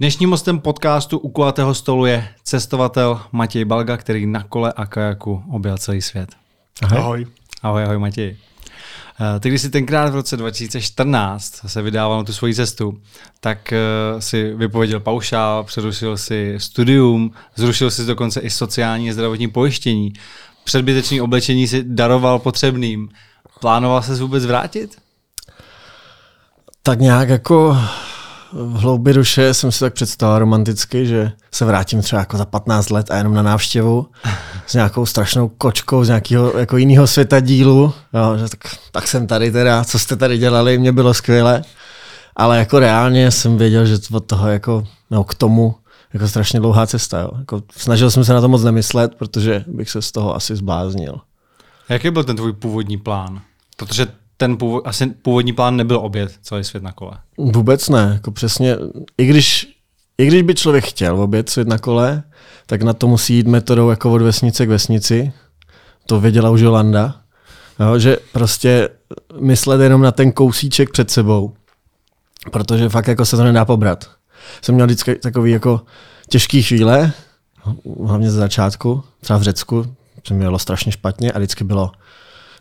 Dnešním hostem podcastu u kulatého stolu je cestovatel Matěj Balga, který na kole a kajaku objel celý svět. Ahoj. Ahoj, ahoj, ahoj Matěj. Eh, ty, když jsi tenkrát v roce 2014 se vydával na tu svoji cestu, tak eh, si vypověděl paušál, přerušil si studium, zrušil si dokonce i sociální a zdravotní pojištění, předbytečný oblečení si daroval potřebným. Plánoval se vůbec vrátit? Tak nějak jako v hloubi duše jsem si tak představil romanticky, že se vrátím třeba jako za 15 let a jenom na návštěvu s nějakou strašnou kočkou z nějakého jako jiného světa dílu. Jo, že tak, tak, jsem tady teda, co jste tady dělali, mě bylo skvěle. Ale jako reálně jsem věděl, že od toho jako, no, k tomu jako strašně dlouhá cesta. Jo. Jako, snažil jsem se na to moc nemyslet, protože bych se z toho asi zbláznil. Jaký byl ten tvůj původní plán? Protože ten původ, asi původní plán nebyl obět celý svět na kole. Vůbec ne. Jako přesně, i když, i když by člověk chtěl obět svět na kole, tak na to musí jít metodou jako od vesnice k vesnici. To věděla už Jolanda. Jo, že prostě myslet jenom na ten kousíček před sebou. Protože fakt jako se to nedá pobrat. Jsem měl vždycky takový jako těžký chvíle, hlavně ze začátku, třeba v Řecku, se mi strašně špatně a vždycky bylo,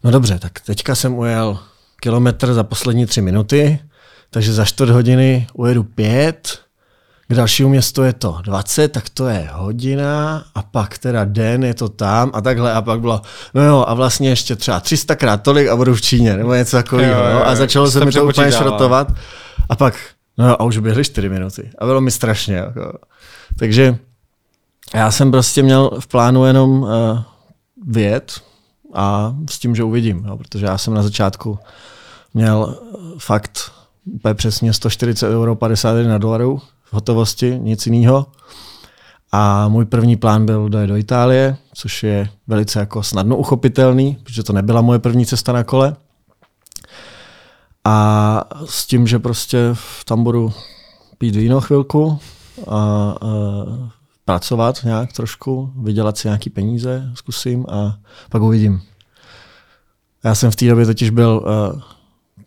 no dobře, tak teďka jsem ujel kilometr za poslední tři minuty, takže za čtvrt hodiny ujedu pět, k dalšímu městu je to 20, tak to je hodina a pak teda den je to tam a takhle a pak bylo, no jo a vlastně ještě třeba 300 krát tolik a budu v Číně nebo něco takového jo, a začalo se mi to úplně šrotovat. A pak, no jo, a už běhly 4 minuty. A bylo mi strašně. Jako. Takže já jsem prostě měl v plánu jenom uh, vyjet a s tím, že uvidím, jo, protože já jsem na začátku měl fakt úplně přesně 140 euro 51 dolarů v hotovosti, nic jiného. A můj první plán byl dojet do Itálie, což je velice jako snadno uchopitelný, protože to nebyla moje první cesta na kole. A s tím, že prostě tam budu pít víno chvilku a, a pracovat nějak trošku, vydělat si nějaký peníze, zkusím a pak uvidím. Já jsem v té době totiž byl uh,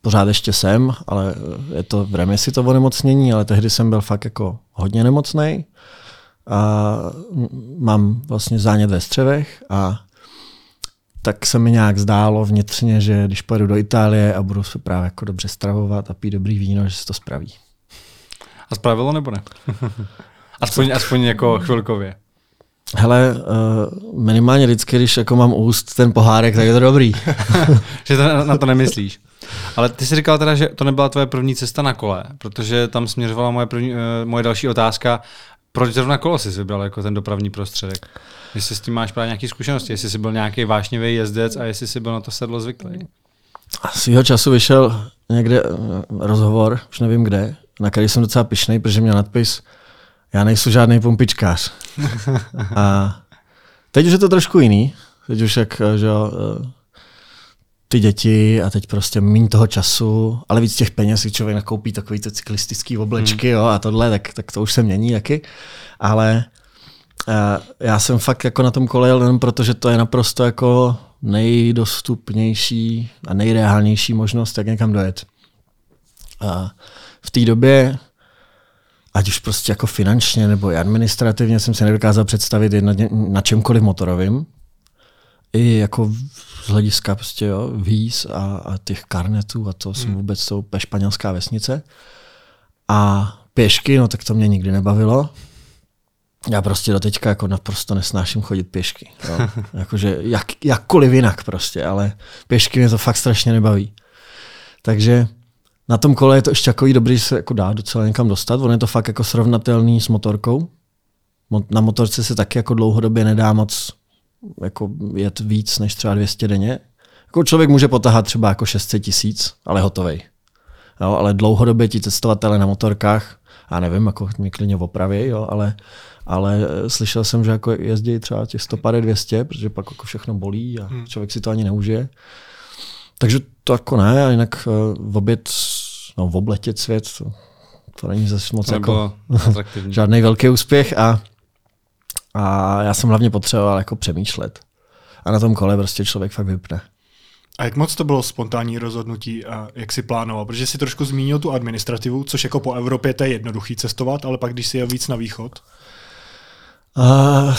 pořád ještě jsem, ale eh, je to v remisi to onemocnění, ale tehdy jsem byl fakt jako hodně nemocný. A mám vlastně zánět ve střevech a tak se mi nějak zdálo vnitřně, že když pojedu do Itálie a budu se právě jako dobře stravovat a pít dobrý víno, že se to spraví. A spravilo nebo ne? aspoň, aspoň jako chvilkově. Hele, uh, minimálně vždycky, když jako mám úst ten pohárek, tak je to dobrý. že to na, na to nemyslíš. Ale ty jsi říkal teda, že to nebyla tvoje první cesta na kole, protože tam směřovala moje, první, uh, moje další otázka. Proč zrovna kolo jsi vybral jako ten dopravní prostředek? Jestli s tím máš právě nějaké zkušenosti, jestli jsi byl nějaký vášnivý jezdec a jestli jsi byl na to sedlo zvyklý. Svýho času vyšel někde eh, rozhovor, už nevím kde, na který jsem docela pišnej, protože měl nadpis já nejsem žádný pumpičkář. A teď už je to trošku jiný. Teď už jak, že eh, ty děti a teď prostě méně toho času, ale víc těch peněz si člověk nakoupí takový ty cyklistický oblečky hmm. jo, a tohle, tak, tak to už se mění taky. Ale uh, já jsem fakt jako na tom kole jel jenom proto, že to je naprosto jako nejdostupnější a nejreálnější možnost, jak někam dojet. A v té době ať už prostě jako finančně nebo i administrativně jsem si nedokázal představit na, na čemkoliv motorovým. I jako z hlediska prostě jo, víz a, a těch karnetů a to hmm. jsem vůbec to úplně španělská vesnice. A pěšky, no tak to mě nikdy nebavilo. Já prostě do teďka jako naprosto nesnáším chodit pěšky. Jo. Jakože jak, jakkoliv jinak prostě, ale pěšky mě to fakt strašně nebaví. Takže na tom kole je to ještě takový dobrý, že se jako dá docela někam dostat. On je to fakt jako srovnatelný s motorkou. Na motorce se taky jako dlouhodobě nedá moc jako jet víc než třeba 200 denně. Jako člověk může potahat třeba jako 600 tisíc, ale hotovej. Jo, ale dlouhodobě ti cestovatele na motorkách, já nevím, jako mě klidně opraví, jo, ale, ale slyšel jsem, že jako jezdí třeba těch 150 200, protože pak jako všechno bolí a hmm. člověk si to ani neužije. Takže to jako ne, a jinak uh, v oběd, no v obletět svět, to, to není zase moc jako žádný velký úspěch a, a já jsem hlavně potřeboval jako přemýšlet. A na tom kole prostě člověk fakt vypne. A jak moc to bylo spontánní rozhodnutí a jak si plánoval? Protože si trošku zmínil tu administrativu, což jako po Evropě to je jednoduchý cestovat, ale pak když si jel víc na východ? Uh,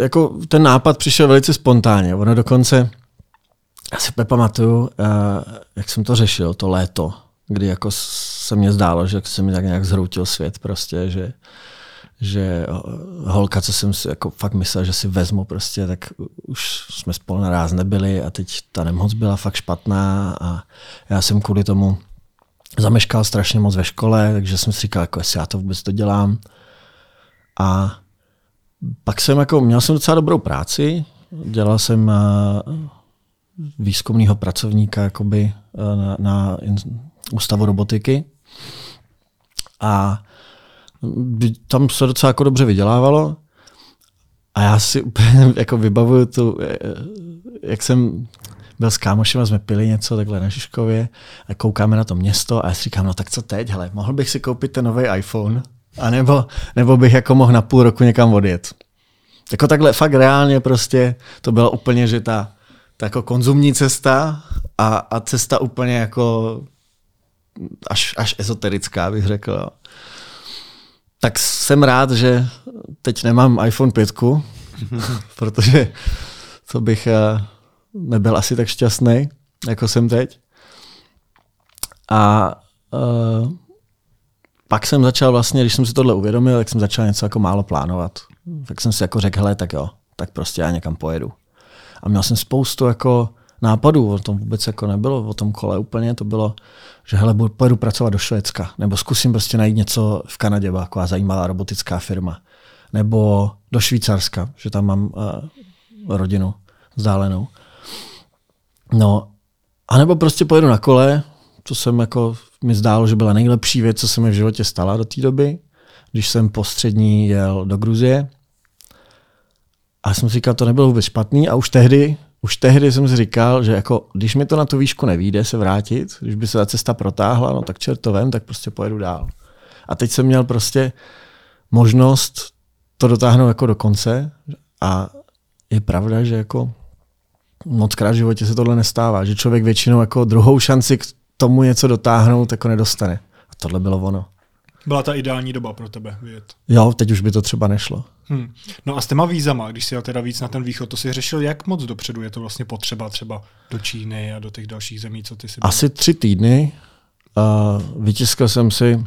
jako ten nápad přišel velice spontánně. Ono dokonce, já si pamatuju, uh, jak jsem to řešil, to léto, kdy jako se mně zdálo, že se mi tak nějak zhroutil svět prostě, že že holka, co jsem si jako fakt myslel, že si vezmu prostě, tak už jsme spolu naráz nebyli a teď ta nemoc byla fakt špatná a já jsem kvůli tomu zameškal strašně moc ve škole, takže jsem si říkal, jako jestli já to vůbec to dělám. A pak jsem jako, měl jsem docela dobrou práci, dělal jsem eh, výzkumného pracovníka jakoby eh, na, na ústavu robotiky. A tam se docela jako dobře vydělávalo. A já si úplně jako vybavuju tu, eh, jak jsem byl s kámošem jsme pili něco takhle na Žižkově a koukáme na to město a já si říkám, no tak co teď, hele, mohl bych si koupit ten nový iPhone a nebo, nebo bych jako mohl na půl roku někam odjet. Jako takhle fakt reálně prostě to bylo úplně, že ta, ta jako konzumní cesta a, a cesta úplně jako až, až ezoterická, bych řekl tak jsem rád, že teď nemám iPhone 5, protože to bych eh, nebyl asi tak šťastný, jako jsem teď. A uh, pak jsem začal vlastně, když jsem si tohle uvědomil, tak jsem začal něco jako málo plánovat. Tak jsem si jako řekl, hele, tak jo, tak prostě já někam pojedu. A měl jsem spoustu jako nápadů, o tom vůbec jako nebylo, o tom kole úplně, to bylo, že hele, pojedu pracovat do Švédska, nebo zkusím prostě najít něco v Kanadě, taková zajímavá robotická firma, nebo do Švýcarska, že tam mám uh, rodinu vzdálenou. No, anebo prostě pojedu na kole, to jsem jako, mi zdálo, že byla nejlepší věc, co se mi v životě stala do té doby, když jsem po střední jel do Gruzie. A jsem si říkal, to nebylo vůbec špatný a už tehdy už tehdy jsem si říkal, že jako, když mi to na tu výšku nevíde se vrátit, když by se ta cesta protáhla, no tak čert to vem, tak prostě pojedu dál. A teď jsem měl prostě možnost to dotáhnout jako do konce a je pravda, že jako moc krát v životě se tohle nestává, že člověk většinou jako druhou šanci k tomu něco dotáhnout jako nedostane. A tohle bylo ono. Byla ta ideální doba pro tebe vyjet. Jo, teď už by to třeba nešlo. Hmm. No a s těma vízama, když si jel teda víc na ten východ, to si řešil jak moc dopředu je to vlastně potřeba třeba do Číny a do těch dalších zemí, co ty si byl? Asi tři týdny. Uh, vytiskl jsem si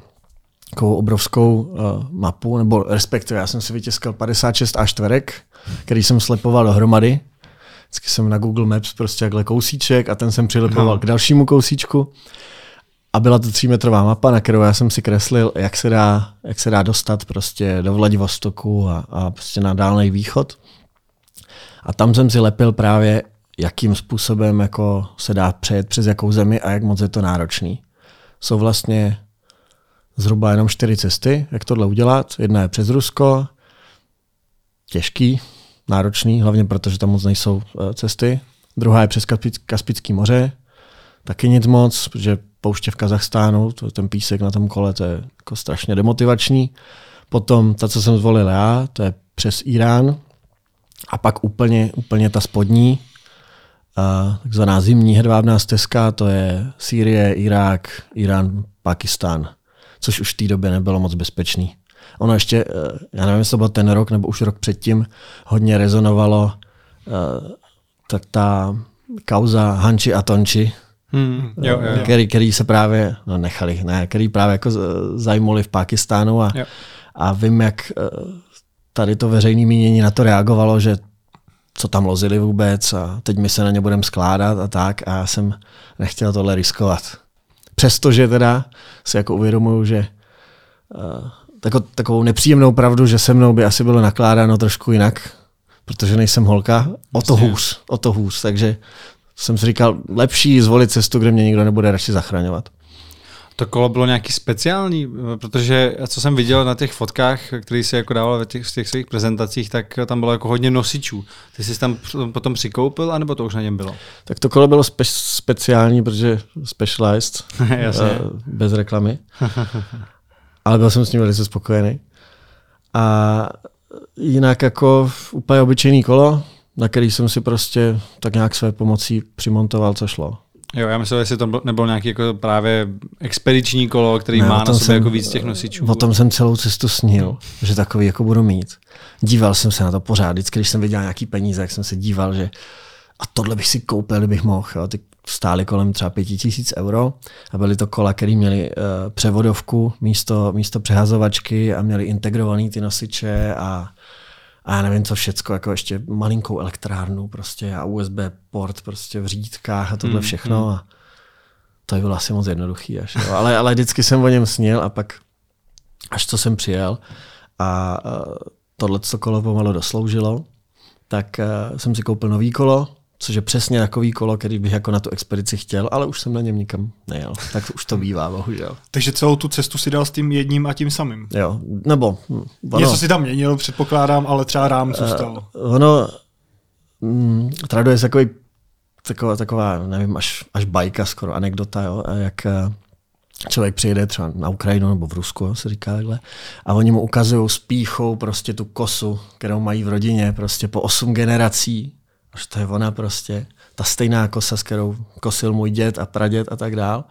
takovou obrovskou uh, mapu, nebo respektive já jsem si vytiskl 56 a čtverek, který jsem slepoval dohromady. Vždycky jsem na Google Maps prostě jakhle kousíček a ten jsem přilepoval no. k dalšímu kousíčku. A byla to třímetrová mapa, na kterou já jsem si kreslil, jak se dá, jak se dá dostat prostě do Vladivostoku a, a prostě na dálný východ. A tam jsem si lepil právě, jakým způsobem jako se dá přejet přes jakou zemi a jak moc je to náročný. Jsou vlastně zhruba jenom čtyři cesty, jak tohle udělat. Jedna je přes Rusko, těžký, náročný, hlavně protože tam moc nejsou eh, cesty. Druhá je přes Kaspický moře, taky nic moc, protože pouště v Kazachstánu, to, ten písek na tom kole, to je jako strašně demotivační. Potom ta, co jsem zvolil já, to je přes Irán. A pak úplně, úplně ta spodní, takzvaná zimní hedvábná stezka, to je Sýrie, Irák, Irán, Pakistán, což už v té době nebylo moc bezpečný. Ono ještě, eh, já nevím, jestli to byl ten rok nebo už rok předtím, hodně rezonovalo eh, tak ta kauza Hanči a Tonči, Hmm, jo, jo, jo. Který, který se právě, no nechali, ne, který právě jako zajmuli v Pákistánu a, a vím, jak eh, tady to veřejné mínění na to reagovalo, že co tam lozili vůbec a teď my se na ně budeme skládat a tak a já jsem nechtěl tohle riskovat. Přestože teda si jako uvědomuju, že uh, tako, takovou nepříjemnou pravdu, že se mnou by asi bylo nakládáno trošku jinak, protože nejsem holka, o to hůř, o to hůř, takže jsem si říkal, lepší zvolit cestu, kde mě nikdo nebude radši zachraňovat. To kolo bylo nějaký speciální, protože co jsem viděl na těch fotkách, které si jako dával v těch, v těch svých prezentacích, tak tam bylo jako hodně nosičů. Ty jsi tam potom přikoupil, anebo to už na něm bylo? Tak to kolo bylo spe- speciální, protože specialized, Jasně. Uh, bez reklamy. Ale byl jsem s ním velice spokojený. A jinak jako úplně obyčejný kolo, na který jsem si prostě tak nějak své pomocí přimontoval, co šlo. Jo, já myslím, jestli to nebylo nějaký jako právě expediční kolo, který Ne, má na sobě jsem- jako víc těch nosičů. O tom jsem celou cestu snil, že takový jako budu mít. Díval jsem se na to pořád, vždycky, když jsem viděl nějaký peníze, jak jsem se díval, že a tohle bych si koupil, kdybych mohl. Jo. Ty stály kolem třeba pěti tisíc euro a byly to kola, které měly uh, převodovku místo, místo přehazovačky a měly integrovaný ty nosiče a, a já nevím co všecko, jako ještě malinkou elektrárnu prostě a USB port prostě v řídkách a tohle všechno. A to by bylo asi moc jednoduchý. Až, jo. Ale, ale vždycky jsem o něm snil a pak až co jsem přijel a tohle to kolo pomalu dosloužilo, tak uh, jsem si koupil nový kolo, což je přesně takový kolo, který bych jako na tu expedici chtěl, ale už jsem na něm nikam nejel. Tak už to bývá, bohužel. Takže celou tu cestu si dal s tím jedním a tím samým. Jo, nebo... hm, Ono, Něco si tam měnil, předpokládám, ale třeba rám zůstal. ono mm, traduje se takový, taková, taková, nevím, až, až bajka skoro, anekdota, jo, a jak eh, člověk přijede třeba na Ukrajinu nebo v Rusku, se říká takhle, a oni mu ukazují s píchou prostě tu kosu, kterou mají v rodině prostě po osm generací, až to je ona prostě, ta stejná kosa, s kterou kosil můj děd a praděd a tak dál.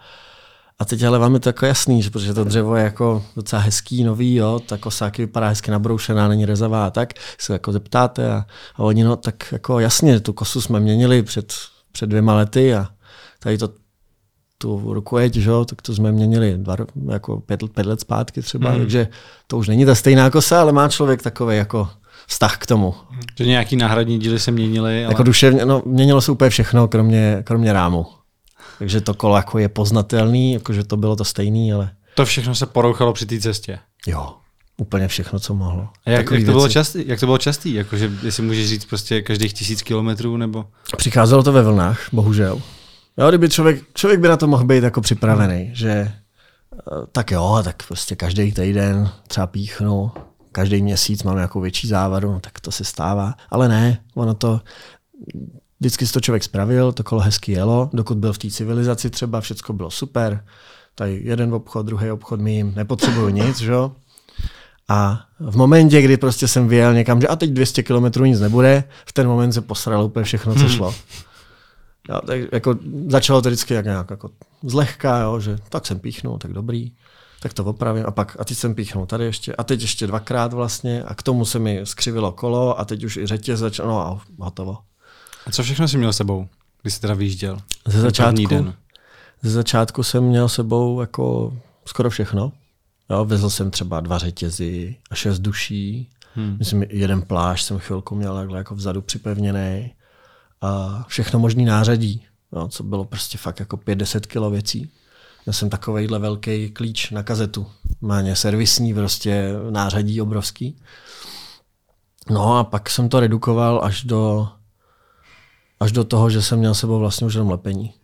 A teď ale vám je to jako jasný, že protože to dřevo je jako docela hezký, nový, jo, ta kosáky vypadá hezky nabroušená, není rezavá a tak, se jako zeptáte a, a oni no tak jako jasně, tu kosu jsme měnili před, před dvěma lety a tady to tu rukojeť, že jo, tak to jsme měnili dva, jako pět, pět let zpátky třeba, mm. takže to už není ta stejná kosa, ale má člověk takový jako vztah k tomu. Že nějaký náhradní díly se měnily, ale Jako duševně, no, měnilo se úplně všechno, kromě, kromě rámu. Takže to kolo jako je poznatelný, jakože to bylo to stejný, ale to všechno se porouchalo při té cestě. jo, úplně všechno, co mohlo. A jak, Takový jak, to bylo věci. častý, jak to bylo častý? Jakože, jestli můžeš říct prostě každých tisíc kilometrů, nebo... Přicházelo to ve vlnách, bohužel. Jo, kdyby člověk, člověk by na to mohl být jako připravený, že eh, tak jo, tak prostě každý týden třeba píchnu, každý měsíc mám nějakou větší závadu, no, tak to se stává. Ale ne, ono to, vždycky si to člověk spravil, to kolo hezky jelo, dokud byl v té civilizaci třeba, všecko bylo super, tady jeden obchod, druhý obchod mým, nepotřebuju nic, že jo. A v momentě, kdy prostě jsem vyjel někam, že a teď 200 km nic nebude, v ten moment se posralo úplně všechno, co šlo. Jo, tak jako začalo to vždycky jak nějak jako zlehka, jo, že tak jsem píchnul, tak dobrý, tak to opravím a pak a teď jsem píchnul tady ještě a teď ještě dvakrát vlastně a k tomu se mi skřivilo kolo a teď už i řetěz no a hotovo. A co všechno jsi měl s sebou, když jsi teda vyjížděl? Ze začátku, den. ze začátku jsem měl sebou jako skoro všechno. Jo, vezl jsem třeba dva řetězy a šest duší. Hmm. Myslím, jeden plášť jsem chvilku měl takhle jako vzadu připevněný. A všechno možný nářadí, jo, co bylo prostě fakt jako 5-10 kilo věcí. Já jsem takovejhle velký klíč na kazetu. Má ně servisní prostě nářadí obrovský. No a pak jsem to redukoval až do, až do toho, že jsem měl sebou vlastně už jenom lepení.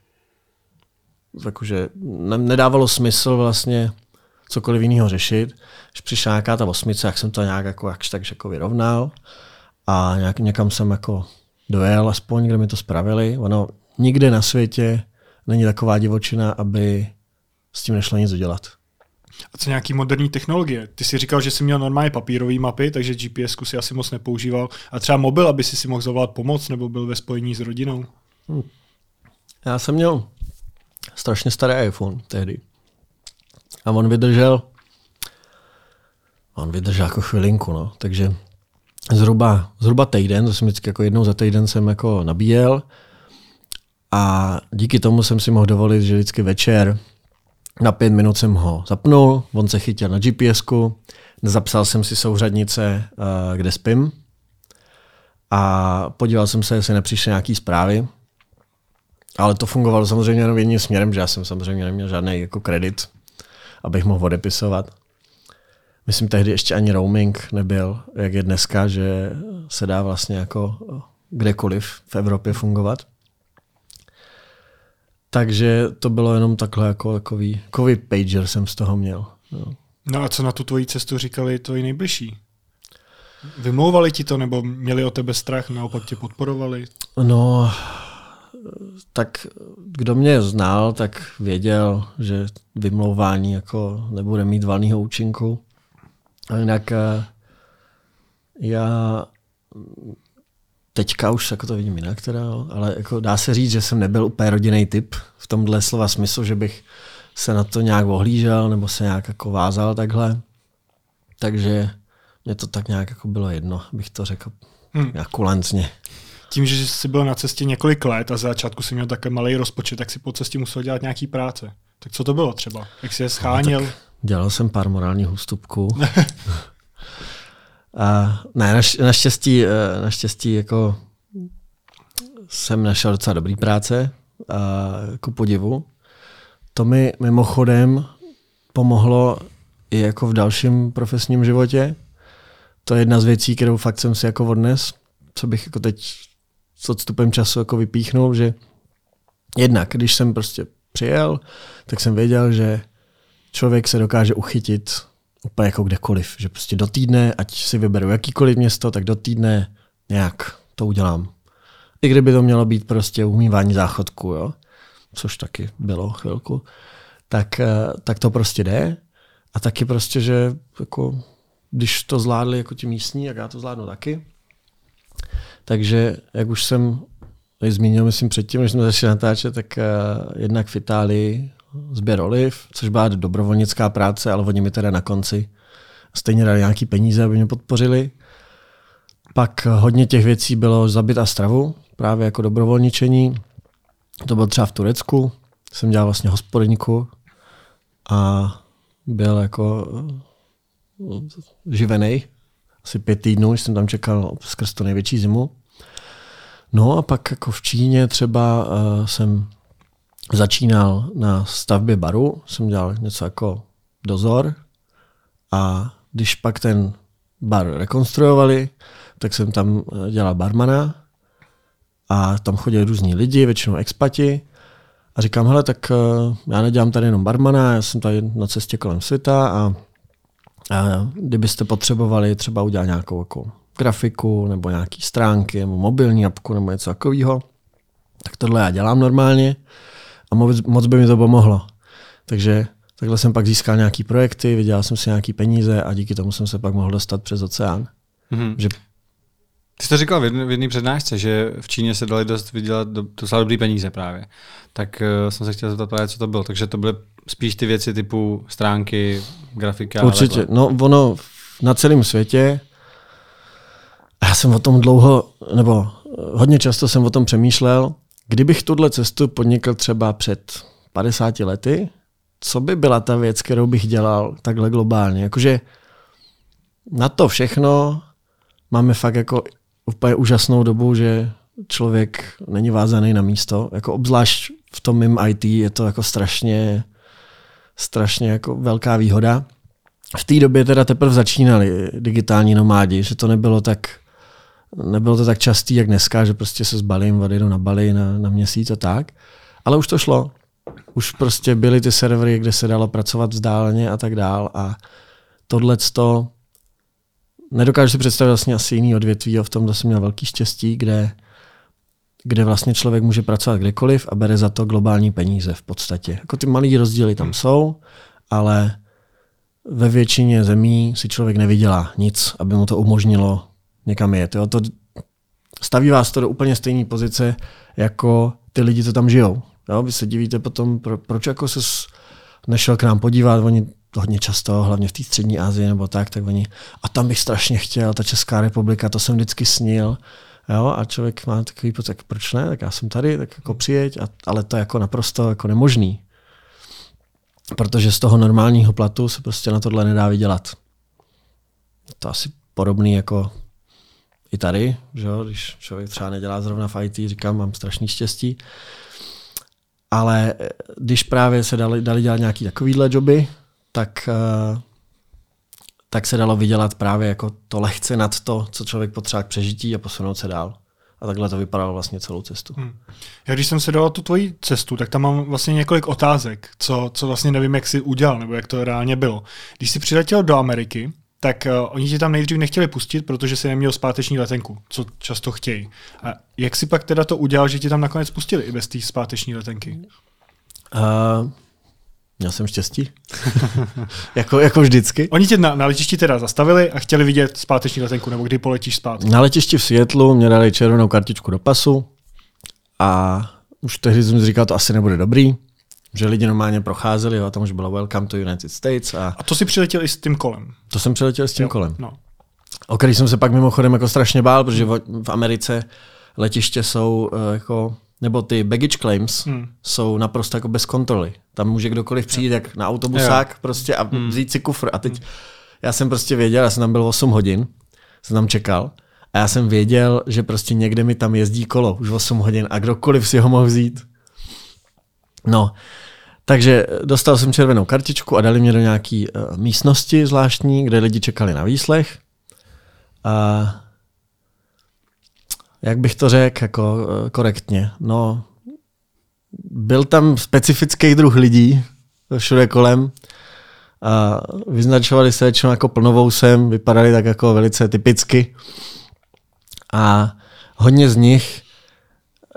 Jakože ne, nedávalo smysl vlastně cokoliv jiného řešit. Když přišla nějaká ta osmice, jak jsem to nějak jako, jakž tak jako vyrovnal a nějak, někam jsem jako dojel aspoň, kde mi to spravili. Ono nikde na světě není taková divočina, aby s tím nešlo nic udělat. A co nějaký moderní technologie? Ty si říkal, že jsi měl normálně papírové mapy, takže GPS si asi moc nepoužíval. A třeba mobil, aby si si mohl zavolat pomoc nebo byl ve spojení s rodinou? Já jsem měl strašně starý iPhone tehdy. A on vydržel, on vydržel jako chvilinku, no. Takže zhruba, zhruba týden, to jsem vždycky jako jednou za týden jsem jako nabíjel a díky tomu jsem si mohl dovolit, že vždycky večer na pět minut jsem ho zapnul, on se chytil na GPSku, zapsal jsem si souřadnice, eh, kde spím a podíval jsem se, jestli nepřišly nějaký zprávy, ale to fungovalo samozřejmě jenom jedním směrem, že já jsem samozřejmě neměl žádný jako kredit, abych mohl odepisovat. Myslím, tehdy ještě ani roaming nebyl, jak je dneska, že se dá vlastně jako kdekoliv v Evropě fungovat. Takže to bylo jenom takhle jako takový, takový pager jsem z toho měl. No. No a co na tu tvoji cestu říkali tvoji nejbližší? Vymlouvali ti to, nebo měli o tebe strach, naopak tě podporovali? No, tak kdo mě znal, tak věděl, že vymlouvání jako nebude mít valného účinku. A jinak eh, já teďka už jako to vidím jinak teda, jo. ale jako dá se říct, že jsem nebyl úplně rodinný typ v tomhle slova smyslu, že bych se na to nějak ohlížel nebo se nějak jako vázal takhle. Takže mě to tak nějak jako bylo jedno, bych to řekl hmm. nějak kulancně. Tím, že jsi byl na cestě několik let a za začátku si měl také malý rozpočet, tak si po cestě musel dělat nějaký práce. Tak co to bylo třeba? Jak jsi je schánil? No, dělal jsem pár morálních ústupků. a ne, naš, naštěstí, eh, naštěstí jako jsem našel docela dobrý práce, a jako podivu. To mi mimochodem pomohlo i jako v dalším profesním životě. To je jedna z věcí, kterou fakt jsem si jako odnes, co bych jako teď s odstupem času jako vypíchnul, že jednak, když jsem prostě přijel, tak jsem věděl, že člověk se dokáže uchytit úplně jako kdekoliv. Že prostě do týdne, ať si vyberu jakýkoliv město, tak do týdne nějak to udělám. I kdyby to mělo být prostě umývání záchodku, jo? což taky bylo chvilku, tak, eh, tak to prostě jde. A taky prostě, že jako, když to zvládli jako ti místní, jak já to zvládnu taky. Takže jak už jsem zmínil, myslím předtím, než jsme začali natáčet, tak uh, jednak v Itálii sběr oliv, což byla dobrovolnická práce, ale oni mi teda na konci stejně dali nějaký peníze, aby mě podpořili. Pak hodně těch věcí bylo zabit a stravu, právě jako dobrovolničení. To bylo třeba v Turecku, jsem dělal vlastně hospodníku a byl jako eh, živený. Asi pět týdnů, jsem tam čekal skrz to největší zimu. No a pak jako v Číně třeba uh, jsem začínal na stavbě baru, jsem dělal něco jako dozor a když pak ten bar rekonstruovali, tak jsem tam eh, dělal barmana a tam chodili různí lidi, většinou expati a říkám, hele, tak uh, já nedělám tady jenom barmana, já jsem tady na cestě kolem světa a, a kdybyste potřebovali třeba udělat nějakou jako grafiku nebo nějaký stránky nebo mobilní apku nebo něco takového, tak tohle já dělám normálně a moc, moc by mi to pomohlo. Takže takhle jsem pak získal nějaký projekty, vydělal jsem si nějaký peníze a díky tomu jsem se pak mohl dostat přes oceán. Mm-hmm. Že ty jsi to říkal v jedné přednášce, že v Číně se dali dost vydělat do, docela dobrý peníze právě. Tak uh, jsem se chtěl zeptat právě, co to bylo. Takže to byly spíš ty věci typu stránky, grafika. Určitě. No ono na celém světě já jsem o tom dlouho, nebo hodně často jsem o tom přemýšlel, kdybych tuhle cestu podnikl třeba před 50 lety, co by byla ta věc, kterou bych dělal takhle globálně? Jakože na to všechno máme fakt jako úplně úžasnou dobu, že člověk není vázaný na místo. Jako obzvlášť v tom mým IT je to jako strašně, strašně jako velká výhoda. V té době teda teprve začínali digitální nomádi, že to nebylo tak nebylo to tak častý, jak dneska, že prostě se zbalím, odjedu na Bali na, na měsíc a tak. Ale už to šlo. Už prostě byly ty servery, kde se dalo pracovat vzdáleně a tak dál. A tohle to nedokážu si představit vlastně asi jiný odvětví, v tom jsem měl velký štěstí, kde, kde vlastně člověk může pracovat kdekoliv a bere za to globální peníze v podstatě. Jako ty malé rozdíly tam jsou, ale ve většině zemí si člověk nevydělá nic, aby mu to umožnilo někam jet. Jo? To staví vás to do úplně stejné pozice, jako ty lidi, co tam žijou. Jo? Vy se divíte potom, pro, proč jako se nešel k nám podívat, oni hodně často, hlavně v té střední Asii nebo tak, tak oni, a tam bych strašně chtěl, ta Česká republika, to jsem vždycky snil. Jo, a člověk má takový pocit, proč ne, tak já jsem tady, tak jako přijeď, a, ale to je jako naprosto jako nemožný. Protože z toho normálního platu se prostě na tohle nedá vydělat. To asi podobný jako i tady, že jo, když člověk třeba nedělá zrovna v IT, říkám, mám strašný štěstí. Ale eh, když právě se dali, dali dělat nějaký takovýhle joby, tak, eh, tak se dalo vydělat právě jako to lehce nad to, co člověk potřebuje k přežití a posunout se dál. A takhle to vypadalo vlastně celou cestu. Hmm. Já když jsem se dal tu tvoji cestu, tak tam mám vlastně několik otázek, co, co vlastně nevím, jak jsi udělal, nebo jak to reálně bylo. Když jsi přiletěl do Ameriky, tak uh, oni ti tam nejdřív nechtěli pustit, protože si neměl zpáteční letenku, co často chtějí. A jak si pak teda to udělal, že ti tam nakonec pustili i bez té zpáteční letenky? Uh, Měl jsem štěstí. jako, jako vždycky. Oni tě na, na letišti teda zastavili a chtěli vidět zpáteční letenku, nebo kdy poletíš zpátky. Na letišti v Světlu mě dali červenou kartičku do pasu a už tehdy jsem říkal, to asi nebude dobrý, že lidi normálně procházeli, jo, a tam už bylo Welcome to United States. A A to si přiletěl i s tím kolem. to jsem přiletěl s tím Jo, kolem. No. O který jsem se pak mimochodem jako strašně bál, protože v, Americe letiště jsou uh, jako, nebo ty baggage claims Hmm. jsou naprosto jako bez kontroly. Tam může kdokoliv přijít jak na autobusák prostě a vzít si kufr. A teď já jsem prostě věděl, já jsem tam byl 8 hodin, jsem tam čekal a já jsem věděl, že prostě někde mi tam jezdí kolo už 8 hodin a kdokoliv si ho mohl vzít. No, takže dostal jsem červenou kartičku a dali mě do nějaký uh, místnosti zvláštní, kde lidi čekali na výslech. A jak bych to řekl jako uh, korektně? No, byl tam specifický druh lidí všude kolem. A vyznačovali se většinou jako plnovousem, vypadali tak jako velice typicky. A hodně z nich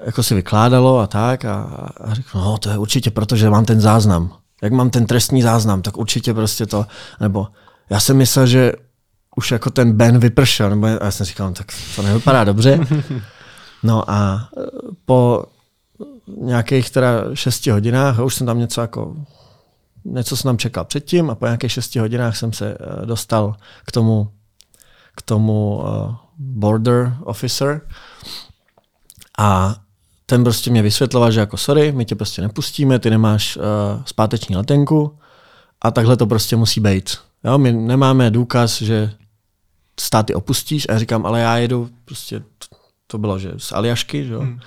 jako si vykládalo a tak a, a řekl, no to je určitě proto, že mám ten záznam. Jak mám ten trestní záznam, tak určitě prostě to, nebo já jsem myslel, že už jako ten Ben vypršel, nebo já jsem říkal, no, tak to nevypadá dobře. No a e, po nějakých teda šesti hodinách, už jsem tam něco jako, něco jsem tam čekal předtím a po nějakých šesti hodinách jsem se e, dostal k tomu, k tomu uh, border officer a ten prostě mě vysvětloval, že jako sorry, my tě prostě nepustíme, ty nemáš uh, zpáteční letenku a takhle to prostě musí být. Jo, my nemáme důkaz, že státy opustíš a já říkám, ale já jedu prostě, to bylo, že z Aljašky, že jo. Hmm.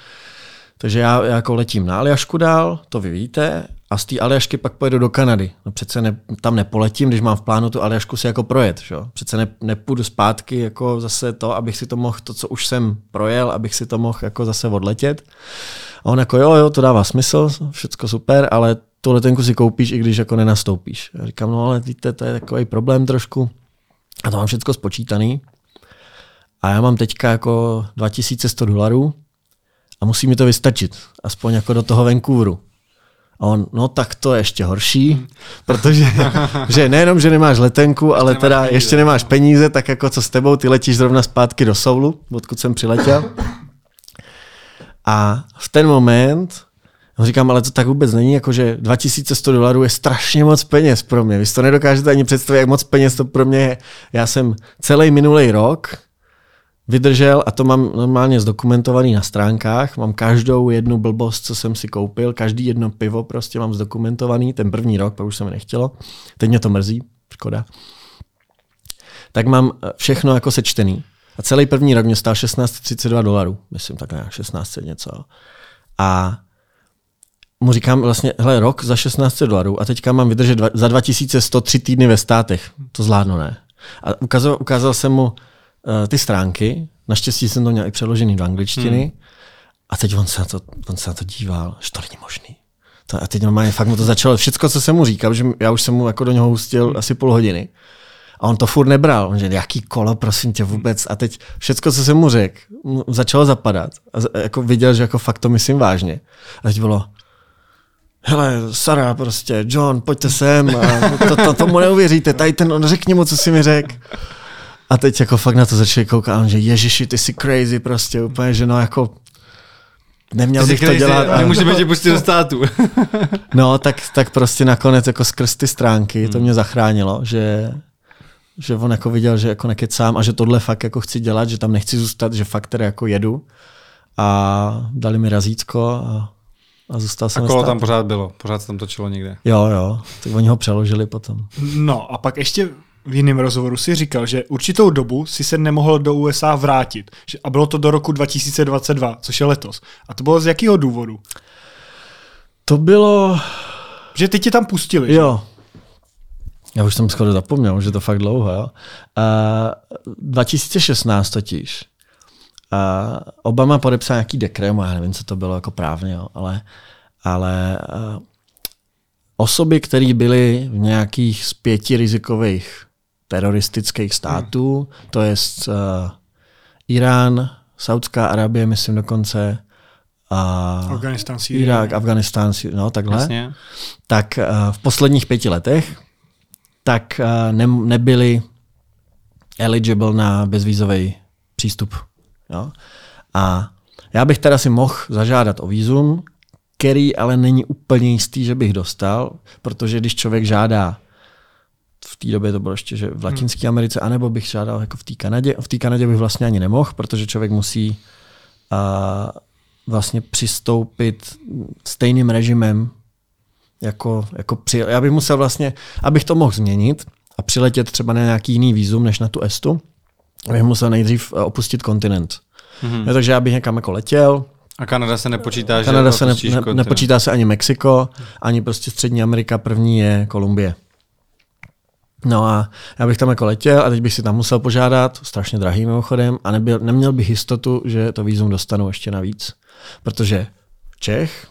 Takže já, já jako letím na Aljašku dál, to vy víte, a z té Aljašky pak pojedu do Kanady. No přece ne, tam nepoletím, když mám v plánu tu Aljašku si jako projet. Že? Přece ne, nepůjdu zpátky jako zase to, abych si to mohl, to, co už jsem projel, abych si to mohl jako zase odletět. A on jako jo, jo, to dává smysl, všechno super, ale tu letenku si koupíš, i když jako nenastoupíš. Já říkám, no ale víte, to je takový problém trošku. A to mám všechno spočítaný. A já mám teďka jako 2100 dolarů a musí mi to vystačit, aspoň jako do toho Vancouveru. A on, no tak to je ještě horší, protože že nejenom, že nemáš letenku, ale nemáš teda peníze. ještě nemáš peníze, tak jako co s tebou, ty letíš zrovna zpátky do Soulu, odkud jsem přiletěl. A v ten moment no říkám, ale to tak vůbec není, jakože 2100 dolarů je strašně moc peněz pro mě. Vy si to nedokážete ani představit, jak moc peněz to pro mě je. Já jsem celý minulý rok vydržel a to mám normálně zdokumentovaný na stránkách. Mám každou jednu blbost, co jsem si koupil, každý jedno pivo prostě mám zdokumentovaný. Ten první rok, pak už se mi nechtělo. Teď mě to mrzí, škoda. Tak mám eh, všechno jako sečtený. A celý první rok mě stál 1632 dolarů. Myslím tak nějak 16 něco. A mu říkám vlastně, hele, rok za 16 dolarů a teďka mám vydržet dva, za 2103 týdny ve státech. To zvládnu, ne? A ukázal, ukázal jsem mu uh, ty stránky, naštěstí jsem to měl i přeložený do angličtiny hmm. a teď on se, na to, on se na to díval, že to není možný. To, a teď normálně fakt mu to začalo, všecko, co jsem mu říkal, že já už jsem mu jako do něho hustil asi půl hodiny. A on to furt nebral. On že jaký kolo, prosím tě, vůbec. A teď všecko, co jsem mu řekl, začalo zapadat. A jako viděl, že jako fakt to myslím vážně. A teď bylo, hele, Sara, prostě, John, pojďte sem, a to, to, tomu neuvěříte, tady ten, on řekni mu, co si mi řekl. A teď jako fakt na to začali koukat, on že ježiši, ty jsi crazy prostě, úplně, že no jako neměl bych to dělat. a- Nemůžeme tě pustit do státu. No, tak, tak prostě nakonec jako skrz ty stránky to mě zachránilo, že, že on jako viděl, že jako nekecám a že tohle fakt jako chci dělat, že tam nechci zůstat, že fakt teda jako jedu. A dali mi razítko a, a zůstal jsem A kolo tam pořád bylo, pořád se tam točilo někde. Jo, jo, tak oni ho přeložili potom. No a pak ještě v jiném rozhovoru si říkal, že určitou dobu si se nemohl do USA vrátit. Že- A bylo to do roku 2022, což je letos. A to bylo z jakého důvodu? To bylo, Že teď tě tam pustili. že? jo, já už jsem skoro zapomněl, že to fakt dlouho, jo. Uh, 2016 totiž. Uh, Obama podepsal nějaký dekret, já nevím, co to bylo jako právně, jo, ale, ale uh, osoby, které byly v nějakých z pěti rizikových teroristických států, hmm. to je uh, Irán, Saudská Arabie, myslím dokonce, a Afganistán, Sýrie. Irák, Afganistán, Sýrie, no takhle, Jasně. tak eh, v posledních pěti letech tak eh, ne, nebyli eligible na bezvízový přístup. Jo? A já bych teda si mohl zažádat o vízum, který ale není úplně jistý, že bych dostal, protože když člověk žádá v té době to bylo ještě, že v Latinské Americe, anebo bych žádal jako v té Kanadě. V té Kanadě bych vlastně ani nemohl, protože člověk musí a, vlastně přistoupit stejným režimem jako, jako při, já bych musel vlastně, abych to mohl změnit a přiletět třeba na nějaký jiný výzum než na tu Estu, bych musel nejdřív eh, opustit kontinent. Mm-hmm. No, takže já bych někam jako letěl, A Kanada se nepočítá, Kanada že se ne, ne, nepočítá se ani Mexiko, ani prostě Střední Amerika, první je Kolumbie. No a já bych tam jako letěl a teď bych si tam musel požádat, strašně drahý mimochodem, a nebyl, neměl bych jistotu, že to vízum dostanu ještě navíc. Protože Čech,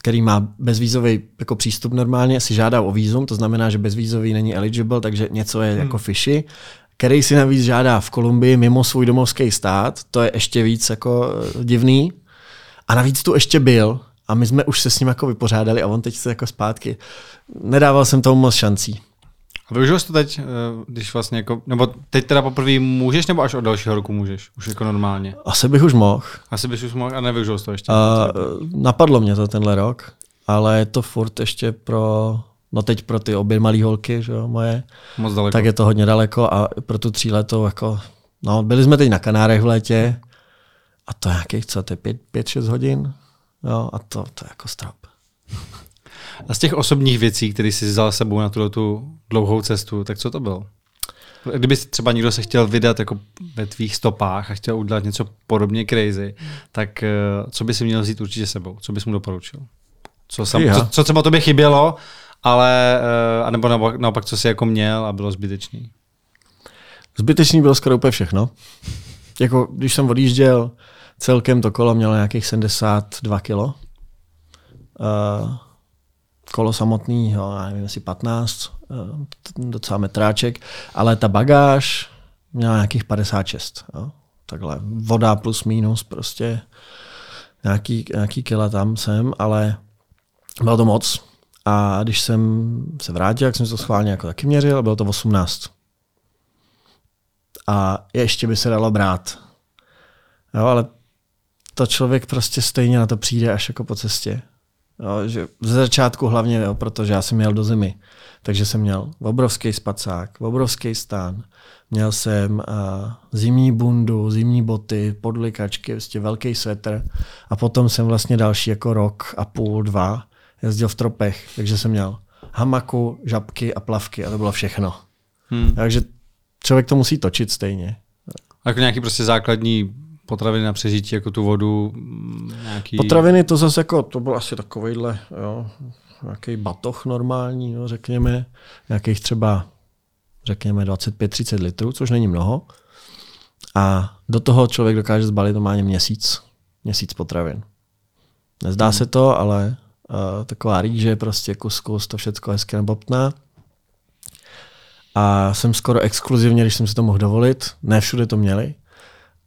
který má bezvízový jako přístup normálně, si žádá o vízum, to znamená, že bezvízový není eligible, takže něco je jako fishy, který si navíc žádá v Kolumbii mimo svůj domovský stát, to je ještě víc jako eh, divný. A navíc tu ještě byl a my jsme už se s ním jako vypořádali a on teď se jako zpátky. Nedával jsem tomu moc šancí. A využil jsi to teď, eh, když vlastně jako, nebo teď teda poprvé můžeš, nebo až od dalšího roku můžeš? Už jako normálně. Asi bych už mohl. Asi bys už mohl a nevyužil jsi to ještě. A eh, napadlo mě to tenhle rok, ale je to furt ještě pro, no teď pro ty obě malé holky, že jo, moje, Moc daleko. tak je to hodně daleko a pro tu tříletou jako, no byli jsme teď na Kanárech v létě a to nějakých, co to je, 5-6 hodin, jo, a to, to je jako strop. A z těch osobních věcí, které jsi vzal s sebou na tuto tu dlouhou cestu, tak co to bylo? Kdyby třeba někdo se chtěl vydat jako ve tvých stopách a chtěl udělat něco podobně crazy, tak eh, co by si měl vzít určitě sebou? Co bys mu doporučil? Co, sam, co, co třeba tobě chybělo, ale, eh, anebo naopak, naopak, co jsi jako měl a bylo zbytečný? Zbytečný bylo skoro úplně všechno. Jako když jsem odjížděl, celkem to kolo mělo nějakých 72 kilo. Uh, kolo samotný, jo, já nevím, jestli 15, uh, docela metráček, ale ta bagáž měla nějakých 56. Jo. Takhle voda plus minus prostě nějaký, nějaký kila tam jsem, ale bylo to moc. A když jsem se vrátil, jak jsem to schválně jako taky měřil, bylo to 18 a ještě by se dalo brát. Jo, ale to člověk prostě stejně na to přijde až jako po cestě. Jo, že ze začátku hlavně, jo, protože já jsem měl do zimy, takže jsem měl obrovský spacák, obrovský stán, měl jsem uh, zimní bundu, zimní boty, podlikačky, prostě velký svetr a potom jsem vlastně další jako rok a půl, dva jezdil v tropech, takže jsem měl hamaku, žabky a plavky a to bylo všechno. Hmm. Takže člověk to musí točit stejně. A jako nějaký prostě základní potraviny na přežití, jako tu vodu, mm, nějaký... Potraviny to zase jako, to byl asi takovejhle, jo, nějaký batoh normální, jo, řekněme, nějakých třeba, řekněme 25-30 litrů, což není mnoho. A do toho člověk dokáže zbalit normálně měsíc, měsíc potravin. Nezdá hmm. se to, ale uh, taková rýže, prostě kuskus, to všechno hezky nabobtná. A jsem skoro exkluzivně, když jsem si to mohl dovolit, ne všude to měli,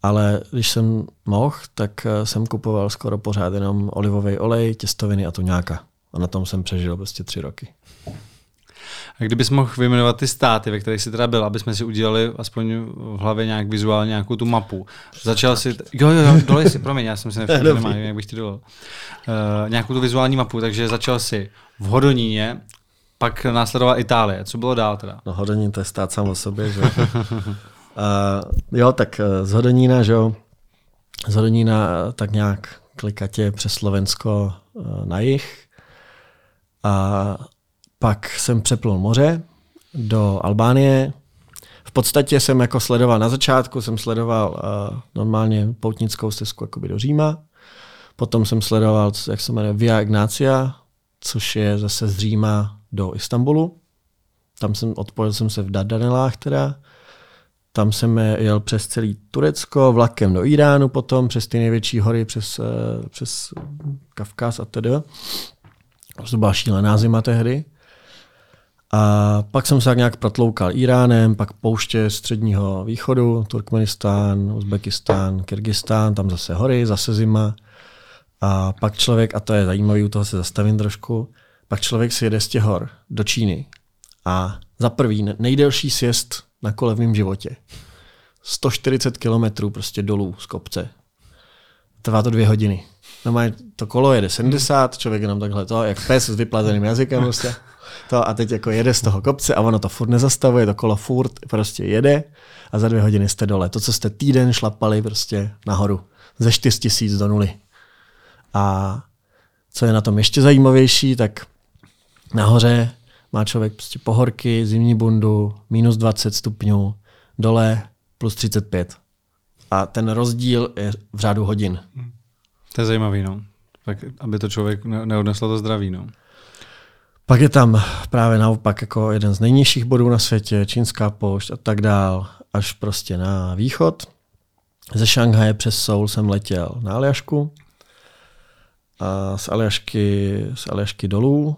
ale když jsem mohl, tak eh, jsem kupoval skoro pořád jenom olivový olej, těstoviny a tuňáka. A na tom jsem přežil prostě tři roky. A kdybys mohl vyjmenovat ty státy, ve kterých jsi teda byl, aby jsme si udělali aspoň v hlavě nějak vizuálně nějakou tu mapu. Začal si, jo, jo, jo, dolej si, promiň, já jsem si nevšiml, že nemá, jak bych ti dolil. Uh, nějakou tu vizuální mapu, takže začal si v Hodoníně, pak následovala Itálie. Co bylo dál teda? No Hodonín to je stát sám o sobě, že? uh, jo, tak uh, z Hodonína, že jo, z Hodonína uh, tak nějak klikatě přes Slovensko na jih. A pak jsem přeplul moře do Albánie. V podstatě jsem jako sledoval na začátku, jsem sledoval uh, normálně poutnickou stezku jakoby do Říma. Potom jsem sledoval, jak se jmenuje, Via Ignacia, což je zase z Říma do Istanbulu. Tam jsem odpojil jsem se v Dardanelách teda. Tam jsem jel přes celý Turecko, vlakem do Iránu potom, přes ty největší hory, přes, uh, přes Kavkaz a tedy. To byla šílená zima tehdy. A pak jsem se tak nějak protloukal Iránem, pak pouště středního východu, Turkmenistán, Uzbekistán, Kyrgyzstán, tam zase hory, zase zima. A pak člověk, a to je zajímavý, u toho se zastavím trošku, pak člověk si jede z těch hor do Číny a za prvý nejdelší sjezd na kole v mém životě. 140 kilometrů prostě dolů z kopce. Trvá to dvě hodiny. No má to kolo jede 70, člověk jenom takhle to, jak pes s vyplazeným jazykem prostě. To a teď jako jede z toho kopce a ono to furt nezastavuje, to kolo furt prostě jede a za dvě hodiny jste dole. To, co jste týden šlapali prostě nahoru. Ze 4 tisíc do nuly. A co je na tom ještě zajímavější, tak nahoře má člověk prostě pohorky, zimní bundu, minus 20 stupňů, dole plus 35. A ten rozdíl je v řádu hodin. To je zajímavý, no. Tak, aby to člověk neodneslo to zdraví, no. Pak je tam právě naopak jako jeden z nejnižších bodů na světě, čínská pošť a tak dál, až prostě na východ. Ze Šanghaje přes Seoul jsem letěl na Aljašku. A z Aljašky, z Aljašky dolů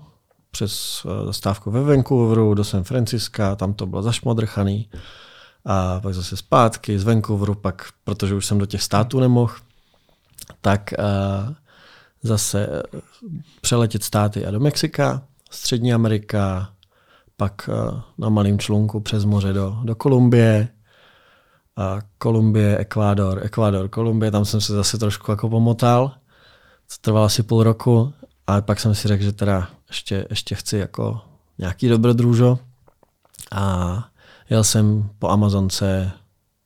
přes eh, zastávku ve Vancouveru do San Franciska, tam to bylo zašmodrchaný. A pak zase zpátky z Vancouveru, pak, protože už jsem do těch států nemohl, tak uh, zase eh, přeletět státy a do Mexika, Střední Amerika, pak uh, na malém člunku přes moře do, do Kolumbie, a Kolumbie, Ekvádor, Ekvádor, Kolumbie, tam jsem se zase trošku jako pomotal. To trvalo asi půl roku, ale pak jsem si řekl, že teda ještě, ještě chci jako nějaký dobrodružo a jel jsem po Amazonce